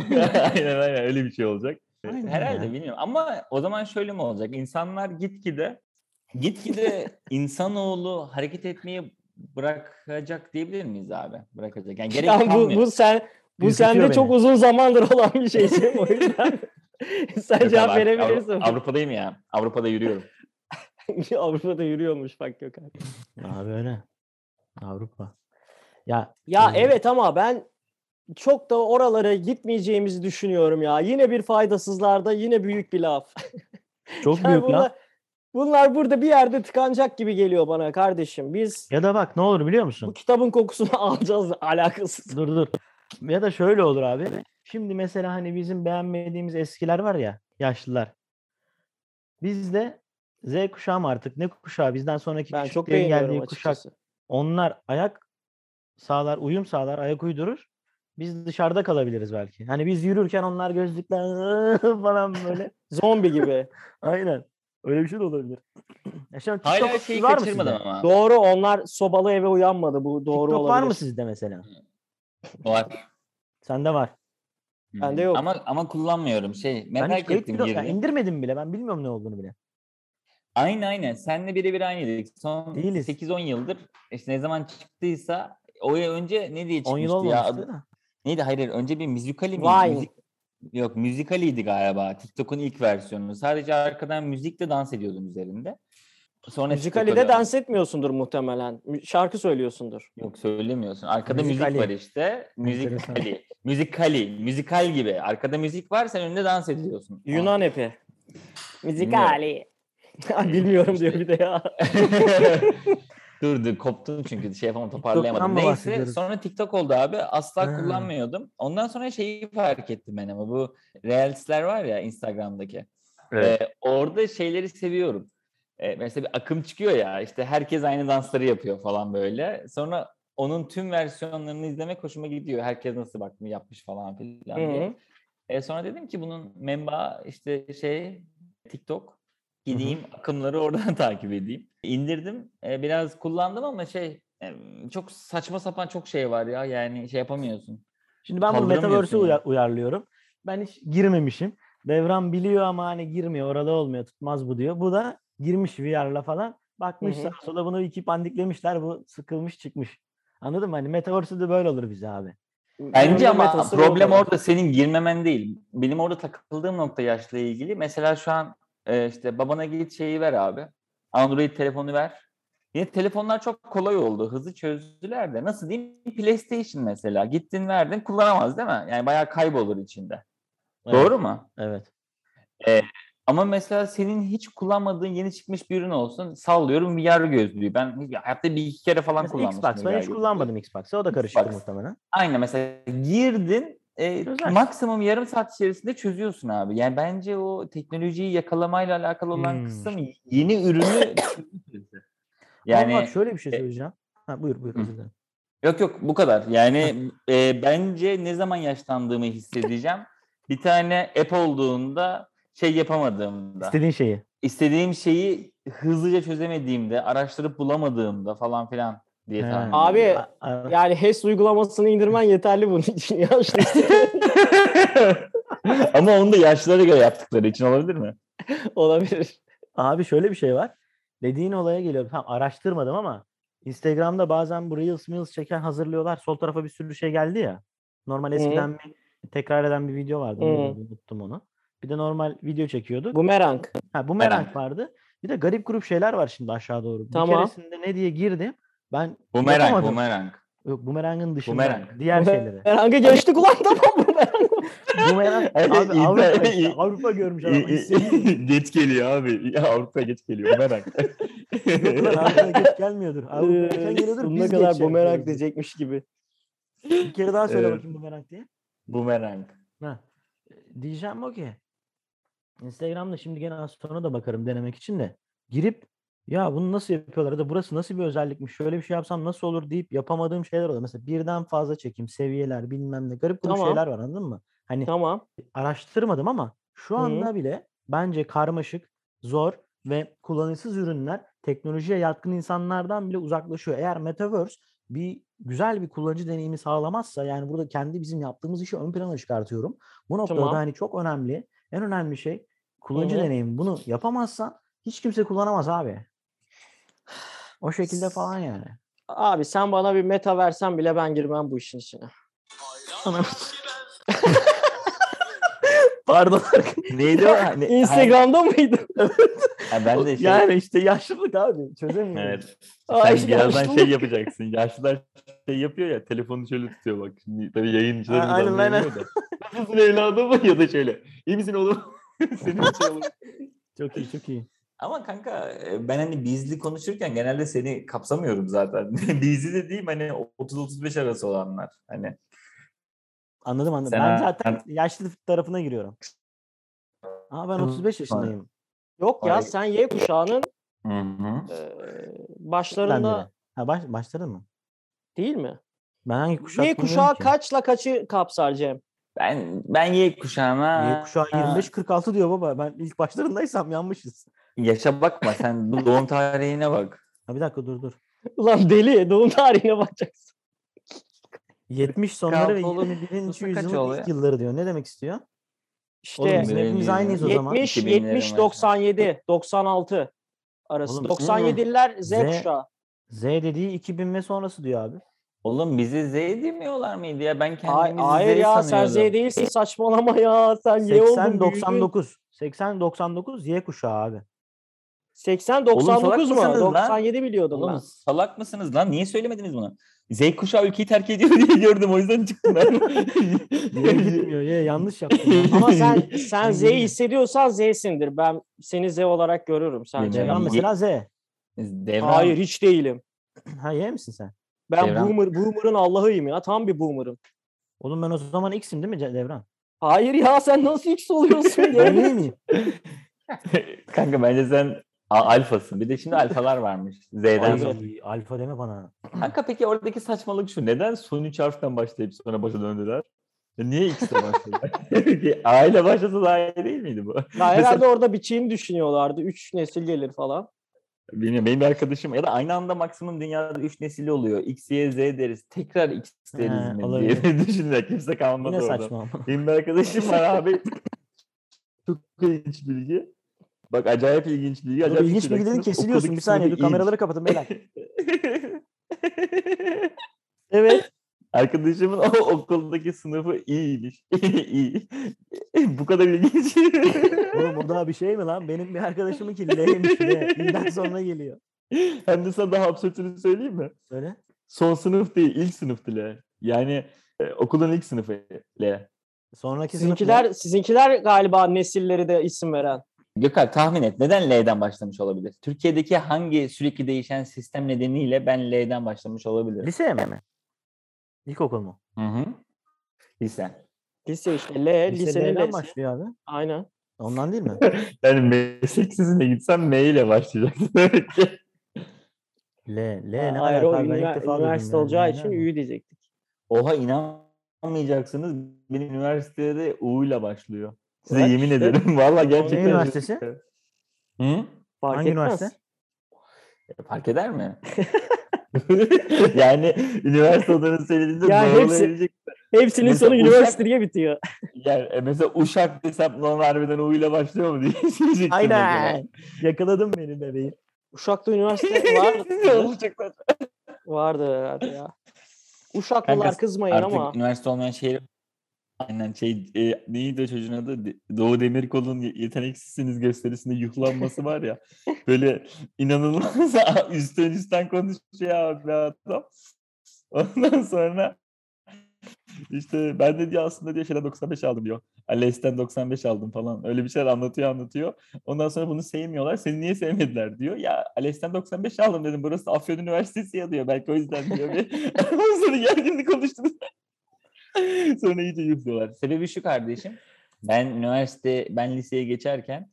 aynen aynen öyle bir şey olacak. Aynen Herhalde ya. bilmiyorum. Ama o zaman şöyle mi olacak? İnsanlar gitgide gitgide insanoğlu hareket etmeyi bırakacak diyebilir miyiz abi? Bırakacak. Yani gerek Ya bu, bu sen bu Ürkütüyor sende çok uzun zamandır olan bir şey o yüzden sen Yok cevap abi, Avru- verebilirsin. Avrupa'dayım ya. Avrupa'da yürüyorum. Avrupa'da yürüyormuş bak Gökhan. Abi öyle. Avrupa. Ya Ya e, evet ama ben çok da oralara gitmeyeceğimizi düşünüyorum ya. Yine bir faydasızlarda yine büyük bir laf. çok Yani büyük bunlar, laf. bunlar burada bir yerde tıkanacak gibi geliyor bana kardeşim. Biz Ya da bak ne olur biliyor musun? bu kitabın kokusunu alacağız alakasız. Dur dur. Ya da şöyle olur abi. Şimdi mesela hani bizim beğenmediğimiz eskiler var ya, yaşlılar. Bizde Z kuşağı mı artık ne kuşağı bizden sonraki Ben çok geldiği kuşak. açıkçası. Onlar ayak sağlar, uyum sağlar, ayak uydurur. Biz dışarıda kalabiliriz belki. Hani biz yürürken onlar gözlükler falan böyle. Zombi gibi. Aynen. Öyle bir şey de olabilir. Ya şimdi Hala TikTok şeyi var mı kaçırmadım sizde? ama. Doğru onlar sobalı eve uyanmadı. Bu doğru TikTok olabilir. var mı sizde mesela? Var. Sende var. Bende yok. Ama ama kullanmıyorum. Şey Ben hiç merak kayıt ettim video- ya girdim. indirmedim bile. Ben bilmiyorum ne olduğunu bile. Aynen aynen. Seninle birebir aynıydık. Son Değiliz. 8-10 yıldır işte ne zaman çıktıysa o ya önce ne diye 10 yıl ya? olmamıştı da. Neydi? Hayır, hayır. Önce bir müzikali miydi? Vine. Müzik... Yok, müzikaliydi galiba. TikTok'un ilk versiyonu. Sadece arkadan müzikle dans ediyordum üzerinde. Sonra Müzikalide TikTok'a dans etmiyorsundur muhtemelen. Şarkı söylüyorsundur. Yok söylemiyorsun. Arkada Müzikali. müzik var işte. Müzikali. Müzikali. Müzikal gibi. Arkada müzik var sen önünde dans ediyorsun. Yunan epi. Müzikali. Bilmiyorum diyor bir de ya. dur dur koptum çünkü şey yapamam toparlayamadım. Neyse sonra TikTok oldu abi. Asla Ha. kullanmıyordum. Ondan sonra şeyi fark ettim ben ama bu Reels'ler var ya Instagram'daki. Evet. Ee, orada şeyleri seviyorum. Ee, mesela bir akım çıkıyor ya işte herkes aynı dansları yapıyor falan böyle. Sonra onun tüm versiyonlarını izlemek hoşuma gidiyor. Herkes nasıl bak yapmış falan filan diye. E, sonra dedim ki bunun menba işte şey TikTok. Gideyim akımları oradan takip edeyim. İndirdim. E, biraz kullandım ama şey e, çok saçma sapan çok şey var ya. Yani şey yapamıyorsun. Şimdi ben bunu Kaldıramıyorsun Metaverse'e uyar- uyarlıyorum. Ben hiç girmemişim. Devran biliyor ama hani girmiyor. Orada olmuyor. Tutmaz bu diyor. Bu da girmiş VR'la falan. Bakmış sağa sola bunu iki pandiklemişler. Bu sıkılmış çıkmış. Anladın mı? Hani Metaverse'de de böyle olur bize abi. Bence ama problem orada senin girmemen değil. Benim orada takıldığım nokta yaşla ilgili. Mesela şu an e, işte babana git şeyi ver abi. Android telefonu ver. Yine telefonlar çok kolay oldu. Hızlı çözdüler de. Nasıl diyeyim? PlayStation mesela. Gittin verdin kullanamaz değil mi? Yani bayağı kaybolur içinde. Evet, Doğru mu? Evet. Ama mesela senin hiç kullanmadığın yeni çıkmış bir ürün olsun. Sallıyorum VR gözlüğü. Ben hayatta bir iki kere falan Mesela kullanmıştım. Xbox. Ben hiç gözlüğü. kullanmadım Xbox'ı. O da karışıktır Xbox. muhtemelen. Aynen mesela girdin e, maksimum yarım saat içerisinde çözüyorsun abi. Yani bence o teknolojiyi yakalamayla alakalı olan Hmm. kısım yeni ürünü Yani yani bak şöyle bir şey e- söyleyeceğim. Ha, buyur buyur özür dilerim. yok yok bu kadar. Yani e, bence ne zaman yaşlandığımı hissedeceğim. bir tane app olduğunda şey yapamadığımda. İstediğin şeyi. istediğim şeyi hızlıca çözemediğimde, araştırıp bulamadığımda falan filan diye He. tahmin Abi. A- Yani HES uygulamasını indirmen yeterli bunun için ya. Ama onu da yaşlılara göre yaptıkları için olabilir mi? Olabilir. Abi şöyle bir şey var. Dediğin olaya geliyorum. Tamam araştırmadım ama Instagram'da bazen bu Reels Reels çeken hazırlıyorlar. Sol tarafa bir sürü şey geldi ya. Normal eskiden bir tekrar eden bir video vardı. Adı, Unuttum onu. Bir de normal video çekiyorduk. Bumerang. Ha, bu merak Merak. vardı. Bir de garip grup şeyler var şimdi aşağı doğru. Tamam. Bir keresinde ne diye girdim. Ben Bumerang, yapamadım. bumerang. Yok bumerangın dışında. Bumerang. Diğer şeyleri. Bumerang'ı geçtik ulan tamam Bumerang. bumerang Evet, abi Avrupa, işte, Avrupa görmüş adam. Geç geliyor abi. Ya Avrupa geç geliyor. Bumerang. Yok lan Avrupa geç gelmiyordur. Avrupa erken geliyordur. Sonuna Biz kadar geç Bumerang yapıyoruz. diyecekmiş gibi. Bir kere daha söyle Evet. bakayım bumerang diye. bumerang. Ha. Diyeceğim o ki Instagram'da şimdi gene az sonra da bakarım denemek için de girip ya bunu nasıl yapıyorlar ya da burası nasıl bir özellikmiş şöyle bir şey yapsam nasıl olur deyip yapamadığım şeyler oluyor. Mesela birden fazla çekim, seviyeler bilmem ne garip grup Tamam. şeyler var anladın mı? Hani Tamam. araştırmadım ama şu Hı hı. anda bile bence karmaşık, zor ve kullanışsız ürünler teknolojiye yatkın insanlardan bile uzaklaşıyor. Eğer Metaverse bir güzel bir kullanıcı deneyimi sağlamazsa yani burada kendi bizim yaptığımız işi ön plana çıkartıyorum. Bu noktada Tamam. hani çok önemli, en önemli şey kullanıcı Hı deneyimi. Bunu yapamazsan hiç kimse kullanamaz abi. O şekilde falan yani. Abi sen bana bir meta versen bile ben girmem bu işin içine. Pardon. Neydi o? Hani- Instagram'da mıydı? Ha, ben de şey... yani işte yaşlılık abi. Çözemiyorum. Evet. Ay, Sen birazdan şey yapacaksın. Yaşlılar şey yapıyor ya telefonu şöyle tutuyor bak. Şimdi tabii yayıncılarımız Ha, aynen, da. Nasılsın evladım ya da şöyle. İyi misin oğlum? Senin şey olur. Çok iyi çok iyi. Ama kanka e, ben hani bizli konuşurken genelde seni kapsamıyorum zaten. bizli dediğim hani 30-35 arası olanlar. Hani Anladım anladım. Sen ben zaten yaşlı tarafına giriyorum. Ama ben Hı, 35 yaşındayım. Yok ya sen Y kuşağının Hı e, başlarında. Ha baş, başladın mı? değil mi? Ben hangi kuşak Y kuşağı ki. kaçla kaçı kapsar Cem? Ben ben Y kuşağına Y kuşağı 25-46 diyor baba. Ben ilk başlarındaysam yanmışız. Yaşa bakma sen doğum tarihine bak. Ha bir dakika dur dur. Ulan deli doğum tarihine bakacaksın. 70 sonları ve Kalp olup 21. Bursa kaç yüzyılın ilk yılları diyor. Ne demek istiyor? Oğlum İşte bizim hepimiz aynıyız o zaman. 70, 2000'lerin 70, başı. 97, 96. arası. Oğlum, 97'liler Z, Z- kuşağı. Z dediği 2000 ve sonrası diyor abi. Oğlum bizi Z demiyorlar mıydı ya? Ben Hay- kendimizi hayır Z ya sen Z sanıyordum. değilsin saçmalama ya. Sen Y oldun 80 büyüdün. 99. 80 99 Y kuşağı abi. 80 Oğlum salak 99 mu? mısınız lan? 97 biliyordum Oğlum ben. salak mısınız lan? Niye söylemediniz bunu? Z kuşağı ülkeyi terk ediyor diye gördüm. O yüzden çıktım ben. Y gitmiyor. Y yanlış yaptım. ya. Ama sen sen Z'yi hissediyorsan Z'sindir. Ben seni Z olarak görürüm sence. Devran Ye- mesela Z. Devran, Hayır hiç değilim. Ha Y misin sen? Ben Devran- boomer, boomer'ın Allah'ıyım ya. Tam bir boomer'ım. Oğlum ben o zaman X'im değil mi Devran? Hayır ya sen nasıl X oluyorsun Ben miyim? Kanka bence sen a- alfasın. Bir de şimdi alfalar varmış. Z'den sonra. Alfa deme bana. Kanka peki oradaki saçmalık şu. Neden son üç harften başlayıp sonra başa döndüler? Ya niye X'te başladılar? A ile başlasa daha iyi değil miydi bu? Ya herhalde orada biçiğini düşünüyorlardı. Üç nesil gelir falan. Bilmiyorum benim bir arkadaşım ya da aynı anda maksimum dünyada 3 nesil oluyor. X, Y, Z deriz. Tekrar X deriz He, mi olabilir. diye düşündüler. Kimse kalmadı Yine orada. saçma. Benim bir arkadaşım var abi. Çok ilginç bilgi. Bak acayip ilginç bilgi. Dur, Acayip ilginç bilgileri kesiliyorsun. Bir saniye dur kameraları kapatın beyler. Evet. Arkadaşımın o okuldaki sınıfı iyiymiş. İyi. Bu kadar ilginç. Oğlum o daha bir şey mi lan? Benim bir arkadaşımın ki L'ymiş L. İ'den sonra geliyor. Hem de sana daha absürtünü söyleyeyim mi? Söyle. Son sınıf değil, ilk sınıftı L. Yani e, okulun ilk sınıfı L. Sonraki sınıf Sizinkiler, ne? sizinkiler galiba nesilleri de isim veren. Gökalp tahmin et. Neden L'den başlamış olabilir? Türkiye'deki hangi sürekli değişen sistem nedeniyle ben L'den başlamış olabilirim? Lise mi? İlkokul mu? Hı hı. Lise. Lise işte L, Lise lisenin L'den L'si. başlıyor abi. Aynen. Ondan değil mi? Yani meslek sizine gitsem M ile ki. L. L ne Hayır o alaka? Ben ilk ünivers- üniversite yani. olacağı L için? Ü diyecektik. Oha inanmayacaksınız. Benim üniversitede U ile başlıyor. Size Bak yemin işte. ederim. Valla gerçekten. Ne üniversitesi? Hı? Fark Hangi etmez. üniversite? Fark eder mi? yani üniversite adını söylediğinde Ya hepsi- verecek. Hepsinin Mesela sonu Uşak- üniversiteye bitiyor. Yani e, mesela Uşak desem lan harbiden U ile başlıyor mu diye diyeceksin Aynen. Yakaladın beni bebeğim. Uşak'ta üniversite var. mesela. Olacak lan. Vardı herhalde ya. Uşaklılar Kanka, kızmayın Artık ama üniversite olmayan şehir Aynen şey e, neydi o çocuğun adı? Doğu Demirkol'un ye- yeteneksizsiniz gösterisinde yuhlanması var ya. Böyle inanılmaz üstten üstten konuşuyor abi adam. Ondan sonra işte ben de diyor aslında diyor şeyden 95 aldım diyor. Ales'ten 95 aldım falan. Öyle bir şeyler anlatıyor anlatıyor. Ondan sonra bunu sevmiyorlar. Seni niye sevmediler diyor. Ya Ales'ten 95 aldım dedim. Burası Afyon Üniversitesi ya diyor. Belki o yüzden diyor. Ondan sonra gerginlik konuştunuz. Sonra iyice yuhluyorlar. Sebebi şu kardeşim. Ben üniversite, ben liseye geçerken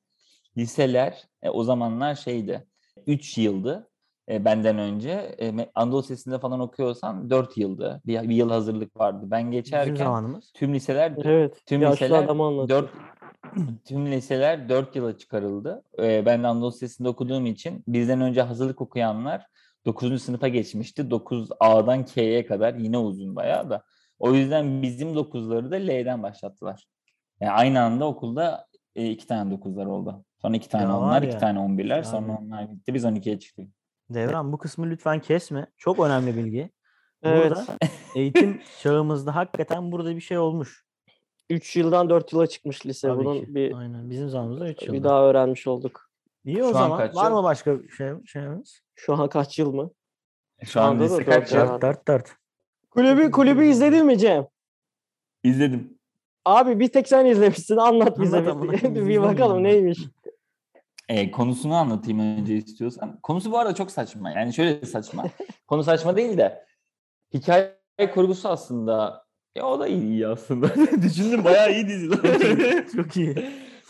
liseler e, o zamanlar şeydi. 3 yıldı e, benden önce. E, Anadolu Lisesi'nde falan okuyorsan 4 yıldı. Bir, bir yıl hazırlık vardı. Ben geçerken tüm liseler evet. tüm liseler adamı anlatıyor. 4 tüm liseler 4 yıla çıkarıldı. Ee, ben de Anadolu Lisesi'nde okuduğum için bizden önce hazırlık okuyanlar 9. sınıfa geçmişti. 9A'dan K'ye kadar yine uzun bayağı da. O yüzden bizim 9'ları da L'den başlattılar. Yani aynı anda okulda e, iki tane 9'lar oldu. Sonra iki tane Ya onlar, ya, iki tane 11'ler. Sonra abi. onlar bitti. Biz 12'ye çıktık. Devran bu kısmı lütfen kesme. Çok önemli bilgi. Evet. Burada eğitim çağımızda hakikaten burada bir şey olmuş. 3 yıldan 4 yıla çıkmış lise. Tabii Bunun ki. bir Aynen. Bizim zamanımızda 3 yıl. bir daha öğrenmiş olduk. İyi o Şu an zaman. kaç Var yıl? mı başka şey şeyimiz? Şu an kaç yıl mı? Şu an anda da lise dört kaç yıl. yıl? Ya. 4 4 4. Kulübü kulübü izledin mi Cem? İzledim. Abi bir tek sen izlemişsin. Anlat bize. Bir, bakalım neymiş. E, konusunu anlatayım önce istiyorsan. Konusu bu arada çok saçma. Yani şöyle saçma. Konu saçma değil de hikaye kurgusu aslında ya o da iyi aslında. Düşündüm bayağı iyi dizi. Çok iyi.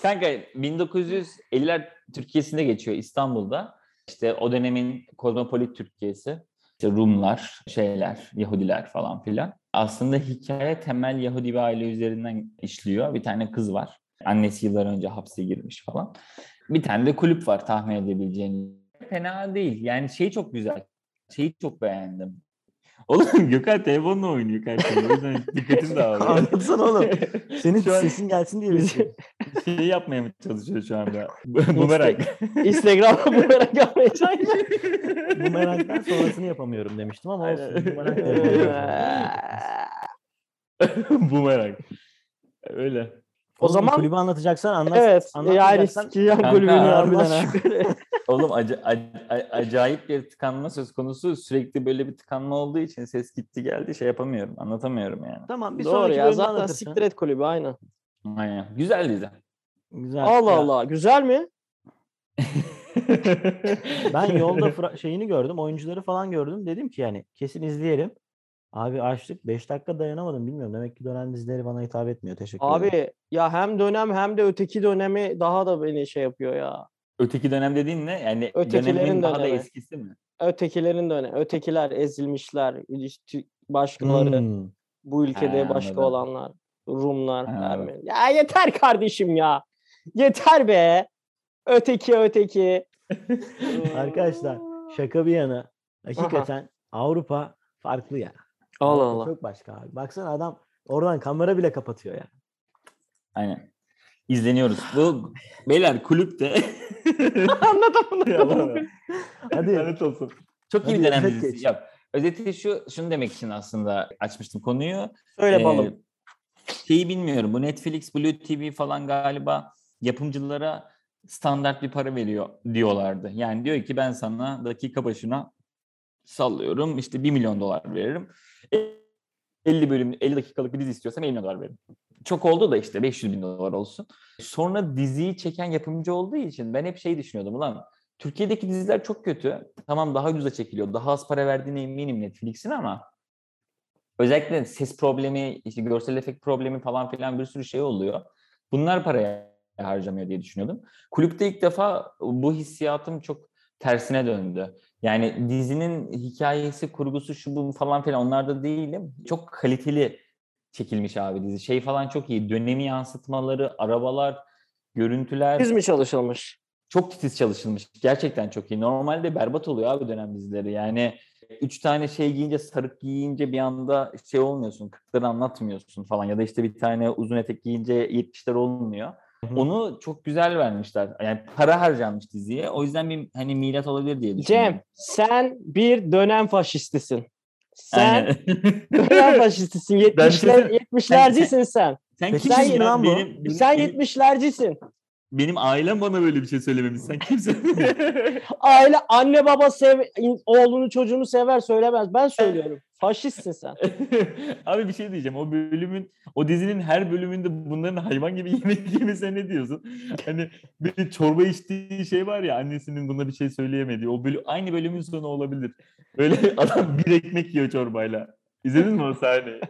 Kanka 1950'ler Türkiye'sinde geçiyor İstanbul'da. İşte o dönemin kozmopolit Türkiye'si. İşte Rumlar, şeyler, Yahudiler falan filan. Aslında hikaye temel Yahudi bir aile üzerinden işliyor. Bir tane kız var. Annesi yıllar önce hapse girmiş falan. Bir tane de kulüp var tahmin edebileceğin. Fena değil. Yani şey çok güzel. Şeyi çok beğendim. Oğlum Gökhan telefonla oynuyor karşımda. O yüzden dikkatim dağılıyor. Anlatsana oğlum. Senin Şu an- sesin gelsin diye bekliyorum. şey yapmaya mı çalışıyor şu anda? Bumerang. Instagram'da bu merak yapmaya çalışıyor. Bu meraktan sonrasını yapamıyorum demiştim ama olsun. Bumerang. Öyle. O Oğlum, zaman- kulübü anlatacaksan anlat. evet. Yani anlatmayacaksan- sikeceğim Kanka, kulübünü harbiden. Oğlum ac- a- acayip bir tıkanma söz konusu. Sürekli böyle bir tıkanma olduğu için ses gitti geldi şey yapamıyorum. Anlatamıyorum yani. Tamam bir Doğru sonraki ya bölümde zaten siktir et kulübü aynen. Aynen. Güzel dizi. Güzel. Allah Ya, Allah güzel mi? Ben yolda fra- şeyini gördüm. Oyuncuları falan gördüm. Dedim ki yani kesin izleyelim. Abi açtık. 5 dakika dayanamadım. Bilmiyorum. Demek ki dönem dizileri bana hitap etmiyor. Teşekkür ederim. Abi ya hem dönem hem de öteki dönemi daha da beni şey yapıyor ya. Öteki dönem dediğin ne? Yani Ötekilerin dönemin daha da dönemi. eskisi mi? Ötekilerin dönemi. Ötekiler ezilmişler. Başkaları. Hmm. Bu ülkede He, başka anladım. olanlar. Rumlar. Ermeni. Ya yeter kardeşim ya. Yeter be. Öteki öteki. Arkadaşlar şaka bir yana. Hakikaten Avrupa farklı ya. Allah Avrupa Allah. Çok başka abi. Baksana adam oradan kamera bile kapatıyor ya. Aynen. İzleniyoruz. Bu beyler kulüpte. Anlatamadım. Hadi. Lanet olsun. Çok iyi bir dönem dizisi. Yap. Özeti şu, şunu demek için aslında açmıştım konuyu. Söyle Ee, balım. Şeyi bilmiyorum. Bu Netflix, Blue TV falan galiba yapımcılara standart bir para veriyor diyorlardı. Yani diyor ki ben sana dakika başına sallıyorum işte 1 milyon dolar veririm. 50 bölüm 50 dakikalık bir dizi istiyorsam 50 milyon dolar veririm. Çok oldu da işte 500 bin dolar olsun. Sonra diziyi çeken yapımcı olduğu için ben hep şey düşünüyordum ulan Türkiye'deki diziler çok kötü. Tamam daha ucuza çekiliyor. Daha az para verdiğine eminim Netflix'in ama özellikle ses problemi, işte görsel efekt problemi falan filan bir sürü şey oluyor. Bunlar paraya harcamıyor diye düşünüyordum. Kulüpte ilk defa bu hissiyatım çok tersine döndü. Yani dizinin hikayesi, kurgusu, şu bu falan filan onlarda değilim. Çok kaliteli çekilmiş abi dizi. Şey falan çok iyi. Dönemi yansıtmaları, arabalar, görüntüler. Biz mi çalışılmış? Çok titiz çalışılmış. Gerçekten çok iyi. Normalde berbat oluyor abi dönem dizileri. Yani üç tane şey giyince, sarık giyince bir anda şey olmuyorsun. Kırkları anlatmıyorsun falan. Ya da işte bir tane uzun etek giyince 70'ler olmuyor. Onu çok güzel vermişler. Yani para harcanmış diziye. O yüzden bir hani milat olabilir diye düşünüyorum. Cem sen bir dönem faşistisin. Sen dönem faşistisin. Ben bir şey 70'ler, söyleyeyim. 70'lercisin sen. Sen Peki kimsin sen- lan bu? Benim, Sen benim, 70'lercisin. benim ailem bana böyle bir şey söylememiş. Sen kimsin? Aile anne baba sev oğlunu çocuğunu sever söylemez. Ben söylüyorum. Faşistsin sen. Abi bir şey diyeceğim. O bölümün, o dizinin her bölümünde bunların hayvan gibi yemek yemesine ne diyorsun? Hani bir çorba içtiği şey var ya annesinin buna bir şey söyleyemediği. O bölüm, aynı bölümün sonu olabilir. Böyle adam bir ekmek yiyor çorbayla. İzledin mi o sahneyi?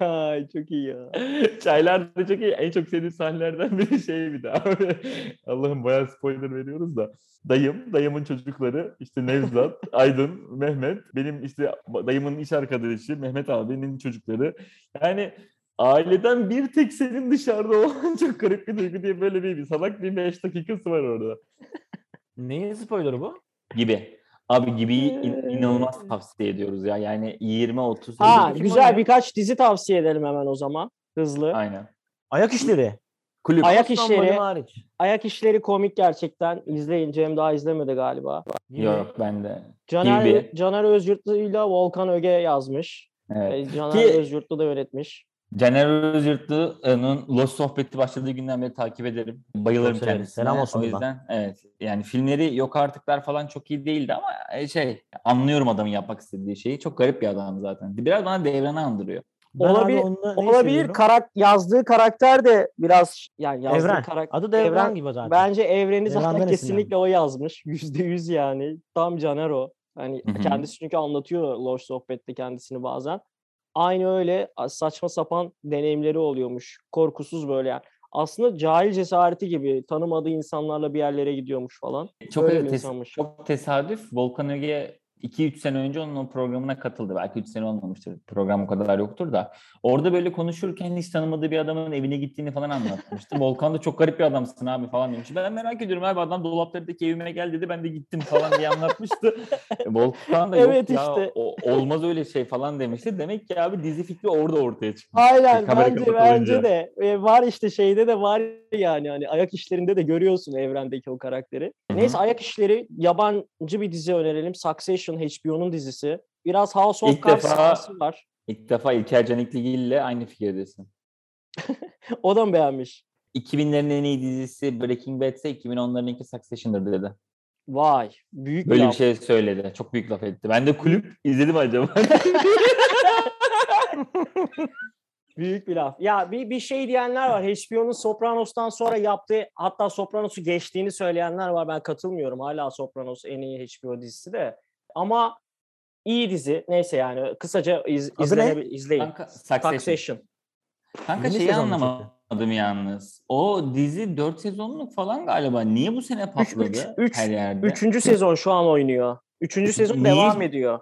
Ay çok iyi ya. Çaylar da çok iyi. En çok sevdiğim sahnelerden biri şey bir daha. Allah'ım bayağı spoiler veriyoruz da. Dayım, dayımın çocukları işte Nevzat, Aydın, Mehmet. Benim işte dayımın iş arkadaşı Mehmet abinin çocukları. Yani aileden bir tek senin dışarıda olan çok garip bir duygu diye böyle bir salak bir 5 dakikası var orada. Neyin spoilerı bu? Gibi. Abi gibi in- inanılmaz tavsiye ediyoruz ya. Yani 20-30. Ha Kim o güzel birkaç dizi tavsiye edelim hemen o zaman. Hızlı. Aynen. Ayak işleri. Kulüp. Ayak işleri. hariç. Ayak işleri komik gerçekten. İzleyin. Cem daha izlemedi galiba. Yok bende. Caner, Gibi. Caner Özyurtlu ile Volkan Öge yazmış. Evet. E, Caner Ki- Özyurtlu da yönetmiş. Caner Özyurtlu'nun Lost sohbeti başladığı günden beri takip ederim. Bayılırım Çok kendisine. Selam olsun O buradan. yüzden evet yani filmleri yok artıklar falan çok iyi değildi ama e, şey anlıyorum adamın yapmak istediği şeyi. Çok garip bir adam zaten. Biraz bana Devran'ı andırıyor. Ben abi Olabilir- Olabilir. Karak yazdığı karakter de biraz yani yazdığı Evren. karakter. Adı Devran gibi zaten. Bence evreni Devran'dan zaten kesinlikle o yazmış. Yüzde yüz yani. Tam Caner o. Hani kendisi çünkü anlatıyor Loş Sohbet'te kendisini bazen. Aynı öyle saçma sapan deneyimleri oluyormuş. Korkusuz böyle yani. Aslında cahil cesareti gibi tanımadığı insanlarla bir yerlere gidiyormuş falan. Çok Böyle evet, bir tes- insanmış. çok tesadüf. Volkan Öge 2-3 sene önce onun o programına katıldı. Belki 3 sene olmamıştır. Program o kadar yoktur da. Orada böyle konuşurken hiç tanımadığı bir adamın evine gittiğini falan anlatmıştı. Volkan da çok garip bir adamsın abi falan demiş. Ben merak ediyorum abi adam dolaplardaki evime gel dedi. Ben de gittim falan diye anlatmıştı. E, Volkan da Evet yok ya işte. o- olmaz öyle şey falan demişti. Demek ki abi dizi fikri orada ortaya çıkmış. Aynen Kamera bence bence de E, var işte şeyde de var yani hani ayak işlerinde de görüyorsun evrendeki o karakteri. Hı hı. Neyse ayak işleri yabancı bir dizi önerelim. Succession HBO'nun dizisi. Biraz House of Cards var. İlk defa İlker Canikligil ile aynı fikirdesin. O da mı beğenmiş? 2000'lerin en iyi dizisi Breaking Bad ise 2010'larınki Succession'dır dedi. Vay büyük bir Böyle bir laf. şey söyledi. Çok büyük laf etti. Ben de kulüp izledim acaba. Büyük bir laf. Ya bir, bir şey diyenler var. HBO'nun Sopranos'tan sonra yaptığı hatta Sopranos'u geçtiğini söyleyenler var. Ben katılmıyorum. Hala Sopranos en iyi HBO dizisi de. Ama iyi dizi. Neyse yani kısaca iz, izlene- izleyin. Kanka, Succession. Succession. Kanka Yeni şeyi anlamadım yalnız. O dizi 4 sezonluk falan galiba. Niye bu sene patladı üç- üç- her yerde? Üçüncü sezon şu an oynuyor. Üçüncü sezon Niye? devam ediyor.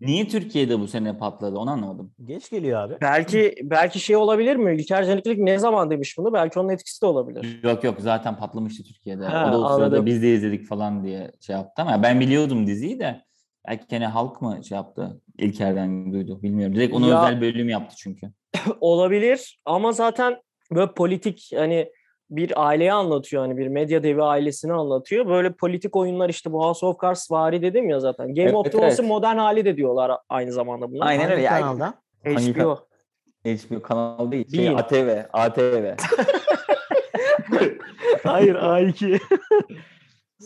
Niye Türkiye'de bu sene patladı onu anlamadım. Geç geliyor abi. Belki belki şey olabilir mi? İlker Caniklik ne zaman demiş bunu? Belki onun etkisi de olabilir. Yok yok zaten patlamıştı Türkiye'de. Ha, o da o sırada anladım. biz de izledik falan diye şey yaptı ama ben biliyordum diziyi de. Belki gene halk mı şey yaptı? İlker'den duydu. Bilmiyorum. Direkt ona Ya- özel bölüm yaptı çünkü. olabilir ama zaten böyle politik hani bir aileyi anlatıyor hani bir medya devi ailesini anlatıyor. Böyle politik oyunlar işte bu House of Cards vari dedim ya zaten. Game of Evet, Thrones'un evet. modern hali de diyorlar aynı zamanda buna. Aynen öyle. Ya- kanalda? HBO. HBO kanal değil. Şey, Bean. ATV. ATV. Hayır A2.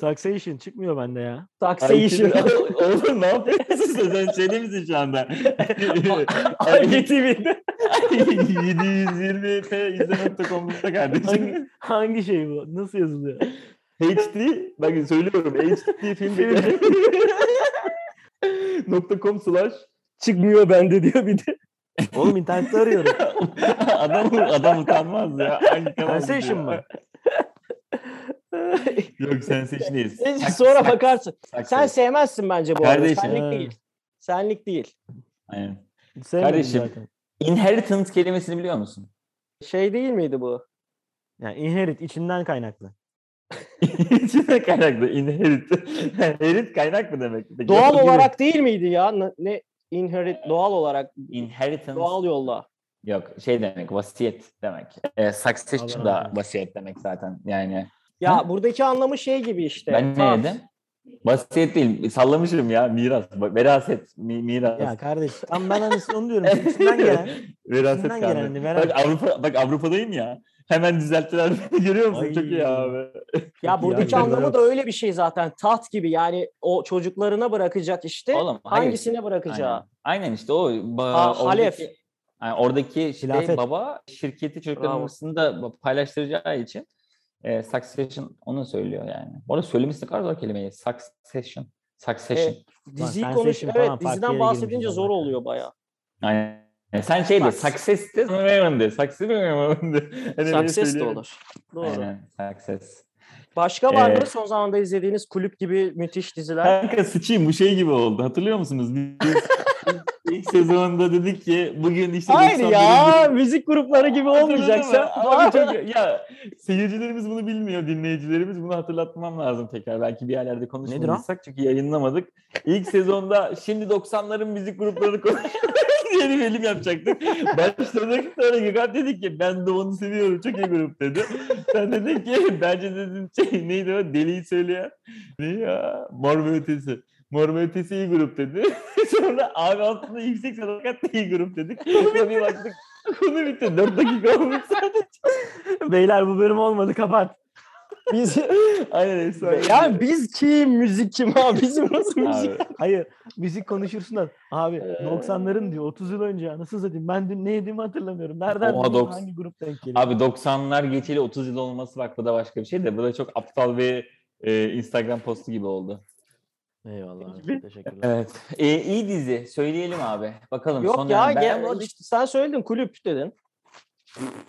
Succession çıkmıyor bende ya. Succession. Oğlum ne yapıyorsun sen? Şeyde misin şu anda? Hangi TV'de? 720p izleme.com'da kardeşim. Hangi, hangi şey bu? Nasıl yazılıyor? HD, bakın söylüyorum HD film .com slash Çıkmıyor bende diyor bir de. Oğlum internette arıyorum. adam, adam utanmaz ya. Hangi kanal Sensation mı? Yok Sensation değil. Neyse, Sak- Sonra sak- bakarsın. sak- Sen sevmezsin bence bu arada. Kardeşim. Senlik Ha. değil. Senlik değil. Aynen. Sevmedim Kardeşim. zaten. Inheritance kelimesini biliyor musun? Şey değil miydi bu? Yani inherit içinden kaynaklı. İçinde kaynaklı. Inherit. Inherit kaynak mı demek? Peki, Doğal yok. olarak değil miydi ya? Ne, inherit doğal olarak Inheritance. doğal yolla. Yok şey demek vasiyet demek. E, succession da vasiyet demek zaten yani. Ya Ha? buradaki anlamı şey gibi işte. ben ne dedim? Vasiyet değil sallamışım ya miras. Veraset mi, miras. Ya kardeş tam ben hani onu diyorum. İçinden gelen. Veraset içinden gelen kanunu. hani Bak Avrupa bak Avrupa'dayım ya. Hemen düzelttiler. Görüyor musun? Çok iyi Ay. abi. Ya buradaki Yani anlamı da öyle bir şey zaten. Taht gibi yani o çocuklarına bırakacak işte. Oğlum, hayır. hangisine bırakacağı. Aynen. Aynen işte o. Ba- Ha, halef. oradaki, yani oradaki Hilafet. baba şirketi çocukların arasında paylaştıracağı için e, succession onu söylüyor yani. Bu arada söylemesi kadar zor kelimeyi. Succession. Succession. Evet. Diziyi konuş. Evet diziden bahsedince zor oluyor baya. Aynen. E, Sen şey de success de de. Success de. Hani böyle Success de olur. Doğru. Aynen success. Başka var Ee, mı son zamanda izlediğiniz kulüp gibi müthiş diziler? Kanka sıçayım bu şey gibi oldu. Hatırlıyor musunuz? Biz ilk sezonda dedik ki bugün işte Hayır 91. ya müzik grupları gibi olmayacaksa. Abi çok- ya seyircilerimiz bunu bilmiyor, dinleyicilerimiz bunu hatırlatmam lazım tekrar. Belki bir yerlerde konuşmadıysak çünkü yayınlamadık. İlk sezonda şimdi 90'ların müzik gruplarını konuşuyoruz diye bir bölüm yapacaktık. Başladık sonra Gökhan dedi ki ben de onu seviyorum çok iyi grup dedi. Sen dedin ki bence dedin şey neydi o deliyi söyleyen ne ya Mor ve Ötesi. Mor ve Ötesi iyi grup dedi. Sonra abi aslında yüksek sadakat da iyi grup dedik. Sonra bir baktık konu bitti. 4 dakika olmuş sadece. Beyler bu bölüm olmadı kapat. Biz, Aynen efsane. yani biz kim müzik kim abi bizim nasıl müzik? Abi, Hayır müzik konuşursunlar. Abi 90'ların diyor 30 yıl önce anasını satayım. Ben dün ne yediğimi hatırlamıyorum. Nereden Oha, doks- hangi grup denk geliyor? abi 90'lar geçeli 30 yıl olması bak bu da başka bir şey de bu da çok aptal bir e, Instagram postu gibi oldu. Eyvallah abi, teşekkürler. Evet. E, iyi dizi. Söyleyelim abi. Bakalım. Yok son ya dönem- ben gel, işte sen söyledin kulüp dedin.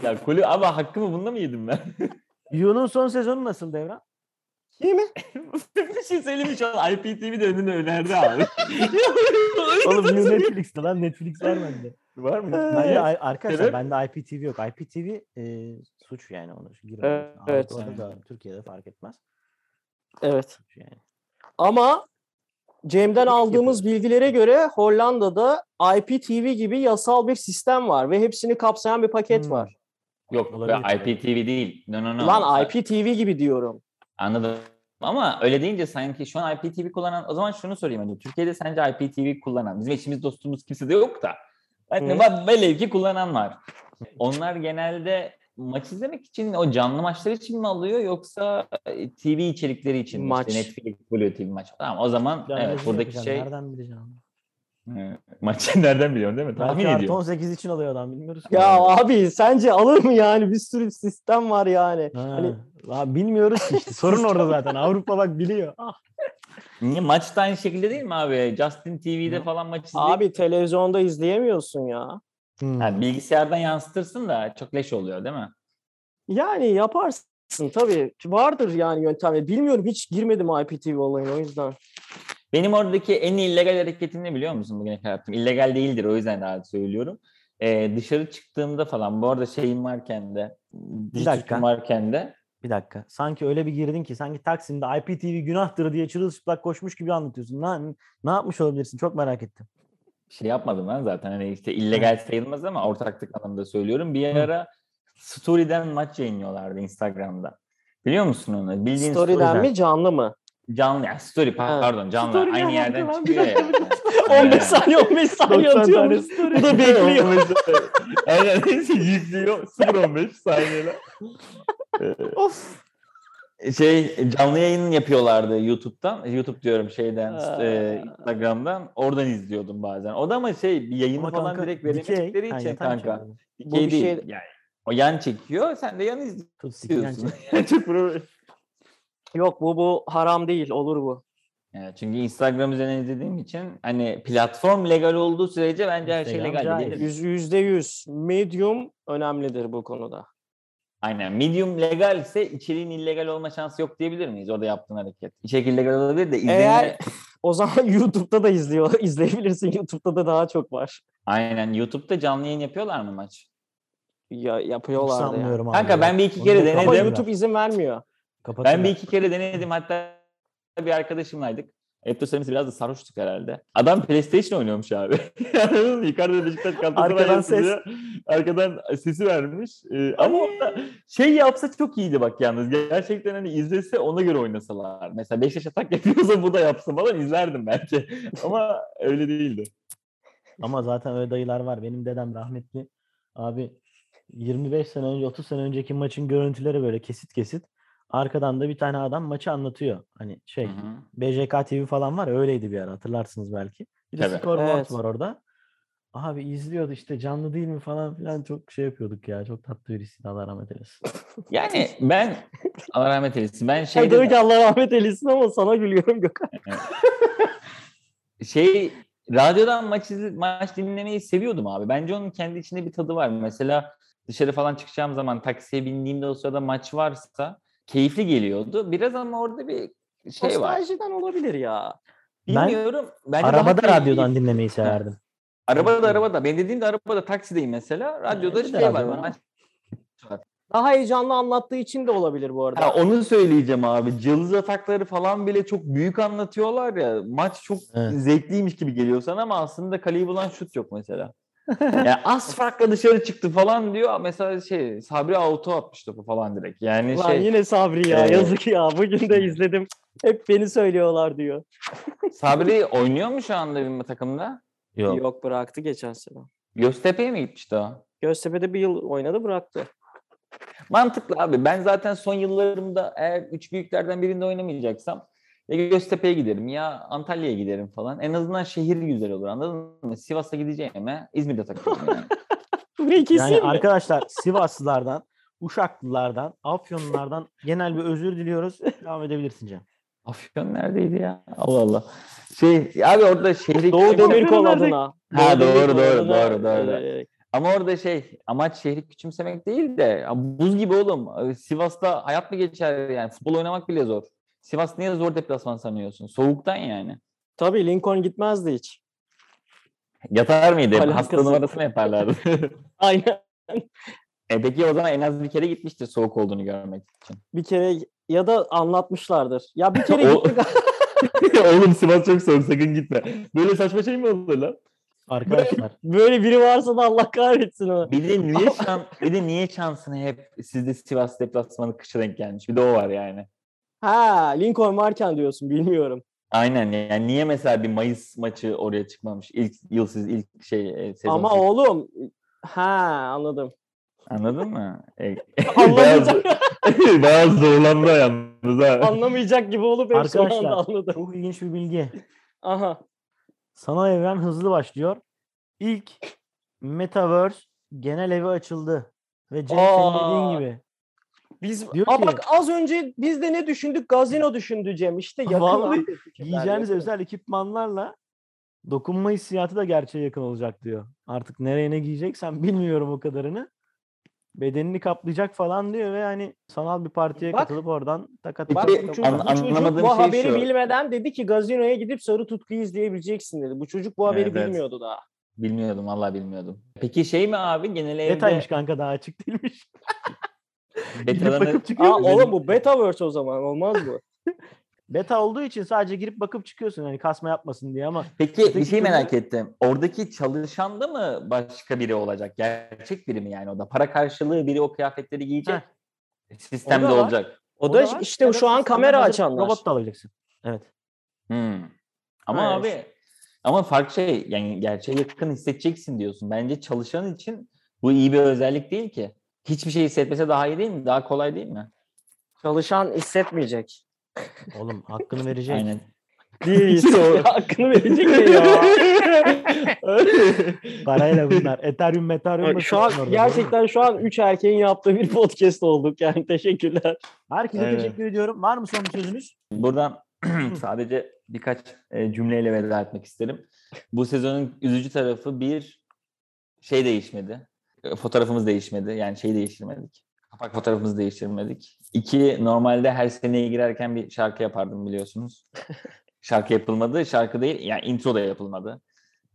Ya kulü ama hakkımı bunda mı yedim ben? Yu'nun son sezonu nasıl Devran? Değil mi? bir şey söyleyeyim şu an IPTV de önüne önerdi abi. Oğlum bu Netflix'te lan Netflix var bende. Var mı? Bende I- arkadaşlar Sebep? bende IPTV yok. IPTV e, suç yani onu. Evet. Evet. Avrupa'da da Türkiye'de fark etmez. Evet. Suç yani. Ama Cem'den aldığımız bilgilere göre Hollanda'da IPTV gibi yasal bir sistem var ve hepsini kapsayan bir paket Hmm. var. Yok Olabilir. IPTV değil. No no no. Lan IPTV gibi diyorum. Anladım. Ama öyle deyince sanki şu an IPTV kullanan o zaman şunu sorayım hani Türkiye'de sence IPTV kullanan bizim eşimiz dostumuz kimse de yok da hani velev ki kullanan var. Onlar genelde maç izlemek için o canlı maçlar için mi alıyor yoksa e, TV içerikleri için mi? Maç. İşte Netflix, Blue TV maç. Tamam o zaman Ben evet buradaki şey Nereden bileceğim? E, maçı nereden biliyorsun değil mi? Tahmin Belki ediyorum. 18 için alıyor adam bilmiyoruz. ki. Ya abi sence alır mı yani? Bir sürü sistem var yani. Ha, Hani lan bilmiyoruz işte. Sorun orada zaten. Avrupa bak biliyor. Ah. Niye maç da aynı şekilde değil mi abi? Justin TV'de Yok. falan maç izleyip abi televizyonda izleyemiyorsun ya. Hmm. Ha, bilgisayardan yansıtırsın da çok leş oluyor değil mi? Yani yaparsın tabii. Vardır yani yöntemleri. Bilmiyorum hiç girmedim IPTV olayına o yüzden. Benim oradaki en illegal hareketim ne biliyor musun bugüne kadar yaptım? İllegal değildir o yüzden daha söylüyorum. Ee, dışarı çıktığımda falan bu arada şeyim varken de diş dakika. varken de Bir dakika. Sanki öyle bir girdin ki sanki Taksim'de IPTV günahtır diye çırılçıplak koşmuş gibi anlatıyorsun. Ne, ne yapmış olabilirsin? Çok merak ettim. şey yapmadım ben zaten hani işte illegal sayılmaz ama ortaklık anlamında söylüyorum. Bir ara Story'den maç yayınlıyorlardı Instagram'da. Biliyor musun onu? Bildiğin Story'den Story'den. mi canlı mı? Canlı yani story pardon canlı Story'den aynı yerden lan, çıkıyor ya. dakika, 15 saniye 15 saniye 90 tane atıyormuş. story. Bu da bekliyor. Aynen yüklüyor 0.15 saniyeler. Of. Şey canlı yayın yapıyorlardı YouTube'dan. YouTube diyorum şeyden Aa. e, Instagram'dan. Oradan izliyordum bazen. O da ama şey bir yayını Ama falan kanka, direkt veremedikleri için yatay kanka. çekiyor. Bu Dikey bir değil. şey- Yani o yan çekiyor. Sen de yan izliyorsun. çek. Yani Çok problem. Yok bu bu haram değil olur bu. Evet, çünkü Instagram üzerinden izlediğim için hani platform legal olduğu sürece bence her şey legal değil. Yüz- Yüzde yüz. Medium önemlidir bu konuda. Aynen. Medium legal ise içeriğin illegal olma şansı yok diyebilir miyiz? Orada yaptığın hareket. İçerik illegal olabilir de izlenime... Eğer o zaman YouTube'da da izliyor, izleyebilirsin. YouTube'da da daha çok var. Aynen. YouTube'da canlı yayın yapıyorlar mı maç? Ya, Hiç yapıyorlardı ya. sanmıyorum abi. Kanka ya. ben bir iki kere denedim. Ama. YouTube izin vermiyor. Kapatırlar. Ben bir iki kere denedim. Hatta bir arkadaşımlaydık. Söylemesi biraz da sarhoştuk herhalde. Adam PlayStation oynuyormuş abi. Yukarıda Beşiktaş Galatasaray Arkadan ses. Arkadan sesi vermiş. Ee, ama orada şey yapsa çok iyiydi bak yalnız. Gerçekten hani izlese ona göre oynasalar. Mesela Beşiktaş atak yapıyorsa bu da yapsa falan izlerdim belki. ama öyle değildi. Ama zaten öyle dayılar var. Benim dedem rahmetli. Abi 25 sene önce 30 sene önceki maçın görüntüleri böyle kesit kesit. Arkadan da bir tane adam maçı anlatıyor. Hani şey Hı hı. BJK TV falan var öyleydi bir ara hatırlarsınız belki. Bir de scoreboard Evet. var orada. Abi izliyordu işte canlı değil mi falan filan çok şey yapıyorduk ya. Çok tatlı birisiydi Allah rahmet eylesin. Yani ben Allah rahmet eylesin. Ben Şey diyor ki Allah rahmet eylesin ama sana gülüyorum Gökhan. şey radyodan maç izle, maç dinlemeyi seviyordum abi. Bence onun kendi içinde bir tadı var. Mesela dışarı falan çıkacağım zaman taksiye bindiğimde o sırada maç varsa keyifli geliyordu. Biraz ama orada bir şey var. Nostaljiden olabilir ya. Ben Bilmiyorum. Bence daha Arabada radyodan dinlemeyi severdim. Arabada arabada. Ben dediğimde arabada taksideyim mesela. Radyoda de şey var. radyo var maç- Daha heyecanlı anlattığı için de olabilir bu arada. Ha, onu söyleyeceğim abi. Cılız atakları falan bile çok büyük anlatıyorlar ya. Maç çok Evet. zevkliymiş gibi geliyor sana ama aslında kaleyi bulan şut yok mesela. yani az farkla dışarı çıktı falan diyor. Mesela şey Sabri auto atmış topu falan direkt. Yani Lan şey yine Sabri ya Ee, yazık ya bugün de izledim. Hep beni söylüyorlar diyor. Sabri oynuyor mu şu anda bir takımda? Yok. Yok bıraktı geçen sene. Göztepe'ye mi gitmişti o? Göztepe'de bir yıl oynadı bıraktı. Mantıklı abi. Ben zaten son yıllarımda eğer üç büyüklerden birinde oynamayacaksam ya Göztepe'ye giderim ya Antalya'ya giderim falan. En azından şehir güzel olur anladın mı? Sivas'a gideceğime İzmir'de takılırım yani. Yani mi? arkadaşlar Sivaslılardan, Uşaklılardan, Afyonlulardan genel bir özür diliyoruz. Devam edebilirsin Cem. Afyon neredeydi ya? Allah Allah. Şey abi orada şehri Doğu Demirkol adına. Ha, doğru, doğru, adına, doğru, doğru. e, Ama orada şey amaç şehri küçümsemek değil de buz gibi oğlum. Sivas'ta hayat mı geçer yani futbol oynamak bile zor. Sivas niye zor deplasman sanıyorsun? Soğuktan yani. Tabii Lincoln gitmezdi hiç. Yatar mıydı? Alakası Hasta yok. numarası mı yaparlardı? Aynen. e peki o zaman en az bir kere gitmiştir soğuk olduğunu görmek için. Bir kere ya da anlatmışlardır. Ya bir kere gittik. Oğlum Sivas çok soğuk sakın gitme. Böyle saçma şey mi olur lan? Arkadaşlar Böyle biri varsa da Allah kahretsin onu. Bir de niye şan, bir de niye şansını hep sizde Sivas deplasmanı kışa denk gelmiş. Bir de o var yani. Ha Lincoln varken diyorsun bilmiyorum. Aynen yani niye mesela bir Mayıs maçı oraya çıkmamış? İlk yılsız ilk şey e, sezon. Ama oğlum ha anladım. Anladın mı? E, Anlamayacak, Bazı, bazı zorlandı yalnız ha. anlamayacak gibi olup hep son anda anladım. çok ilginç bir bilgi. Aha. Sanal evren hızlı başlıyor. İlk Metaverse genel evi açıldı. Ve Cem senin dediğin gibi. Biz Diyor ki- bak az önce biz de ne düşündük? Gazino düşündü Cem. İşte yakın. Vallahi Giyeceğiniz özel ekipmanlarla dokunma hissiyatı da gerçeğe yakın olacak diyor. Artık nereye ne giyeceksen bilmiyorum o kadarını. Bedenini kaplayacak falan diyor ve hani sanal bir partiye Bak. katılıp oradan takat Bak bu çocuk, an- bu, çocuk anlamadığım bu şey haberi şu. bilmeden dedi ki gazinoya gidip Sarı Tutku'yu izleyebileceksin dedi. Bu çocuk bu haberi Evet, evet. bilmiyordu daha. Bilmiyordum vallahi bilmiyordum. Peki şey mi abi genel evde Detaymış kanka daha açık değilmiş. Betalarını bakıp çıkıyor Aa oğlum bu Betaverse o zaman olmaz bu. Beta olduğu için sadece girip bakıp çıkıyorsun hani kasma yapmasın diye ama Peki bir şey merak ettim. Oradaki çalışan da mı başka biri olacak? Gerçek biri mi yani o da? Para karşılığı biri o kıyafetleri giyecek. Sistemde O da var. olacak. O da, da var. işte da şu an kamera açanlar. Robot da alacaksın. Evet. Hmm. Ama Ha, abi ama farklı şey yani gerçeğe yakın hissedeceksin diyorsun. Bence çalışan için bu iyi bir özellik değil ki. Hiçbir şey hissetmese daha iyi değil mi? Daha kolay değil mi? Çalışan hissetmeyecek. Oğlum hakkını verecek. Aynen. Değil. Doğru. Hakkını verecek de ya. Parayla bunlar. Ethereum, Meteorium. şu an gerçekten şu an üç erkeğin yaptığı bir podcast olduk yani teşekkürler. Herkese Evet. teşekkür ediyorum. Var mı son bir sözünüz? Buradan sadece birkaç e, cümleyle veda etmek isterim. Bu sezonun üzücü tarafı bir şey değişmedi. E, Fotoğrafımız değişmedi. Yani şey değiştirmedik. Kapak fotoğrafımızı değiştirmedik. İki, normalde her seneye girerken bir şarkı yapardım biliyorsunuz. şarkı yapılmadı. Şarkı değil, yani intro da yapılmadı.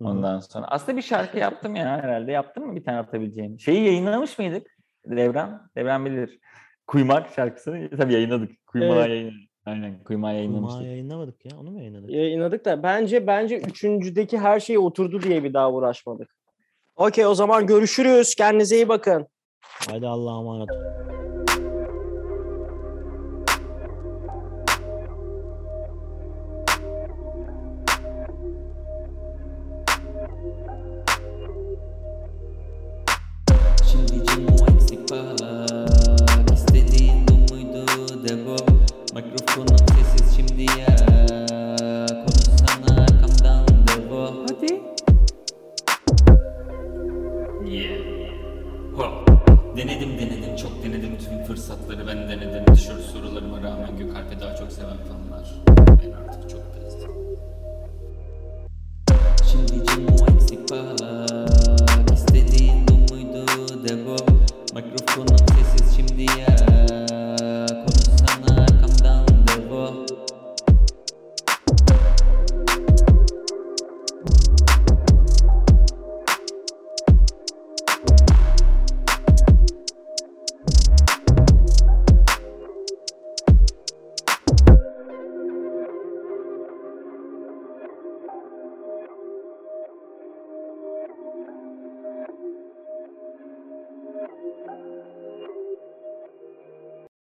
Ondan sonra. Aslında bir şarkı yaptım ya herhalde. Yaptın mı bir tane atabileceğim? Şeyi yayınlamış mıydık? Devran. Devran bilir. Kuymak şarkısını tabii yayınladık. Kuymağı Evet. yayınladık. Aynen kuymağı yayınlamıştık. yayınlamadık ya. Onu mu yayınladık? Yayınladık da bence bence üçüncüdeki her şey oturdu diye bir daha uğraşmadık. Okey o zaman görüşürüz. Kendinize iyi bakın. Haydi Allah'a emanet.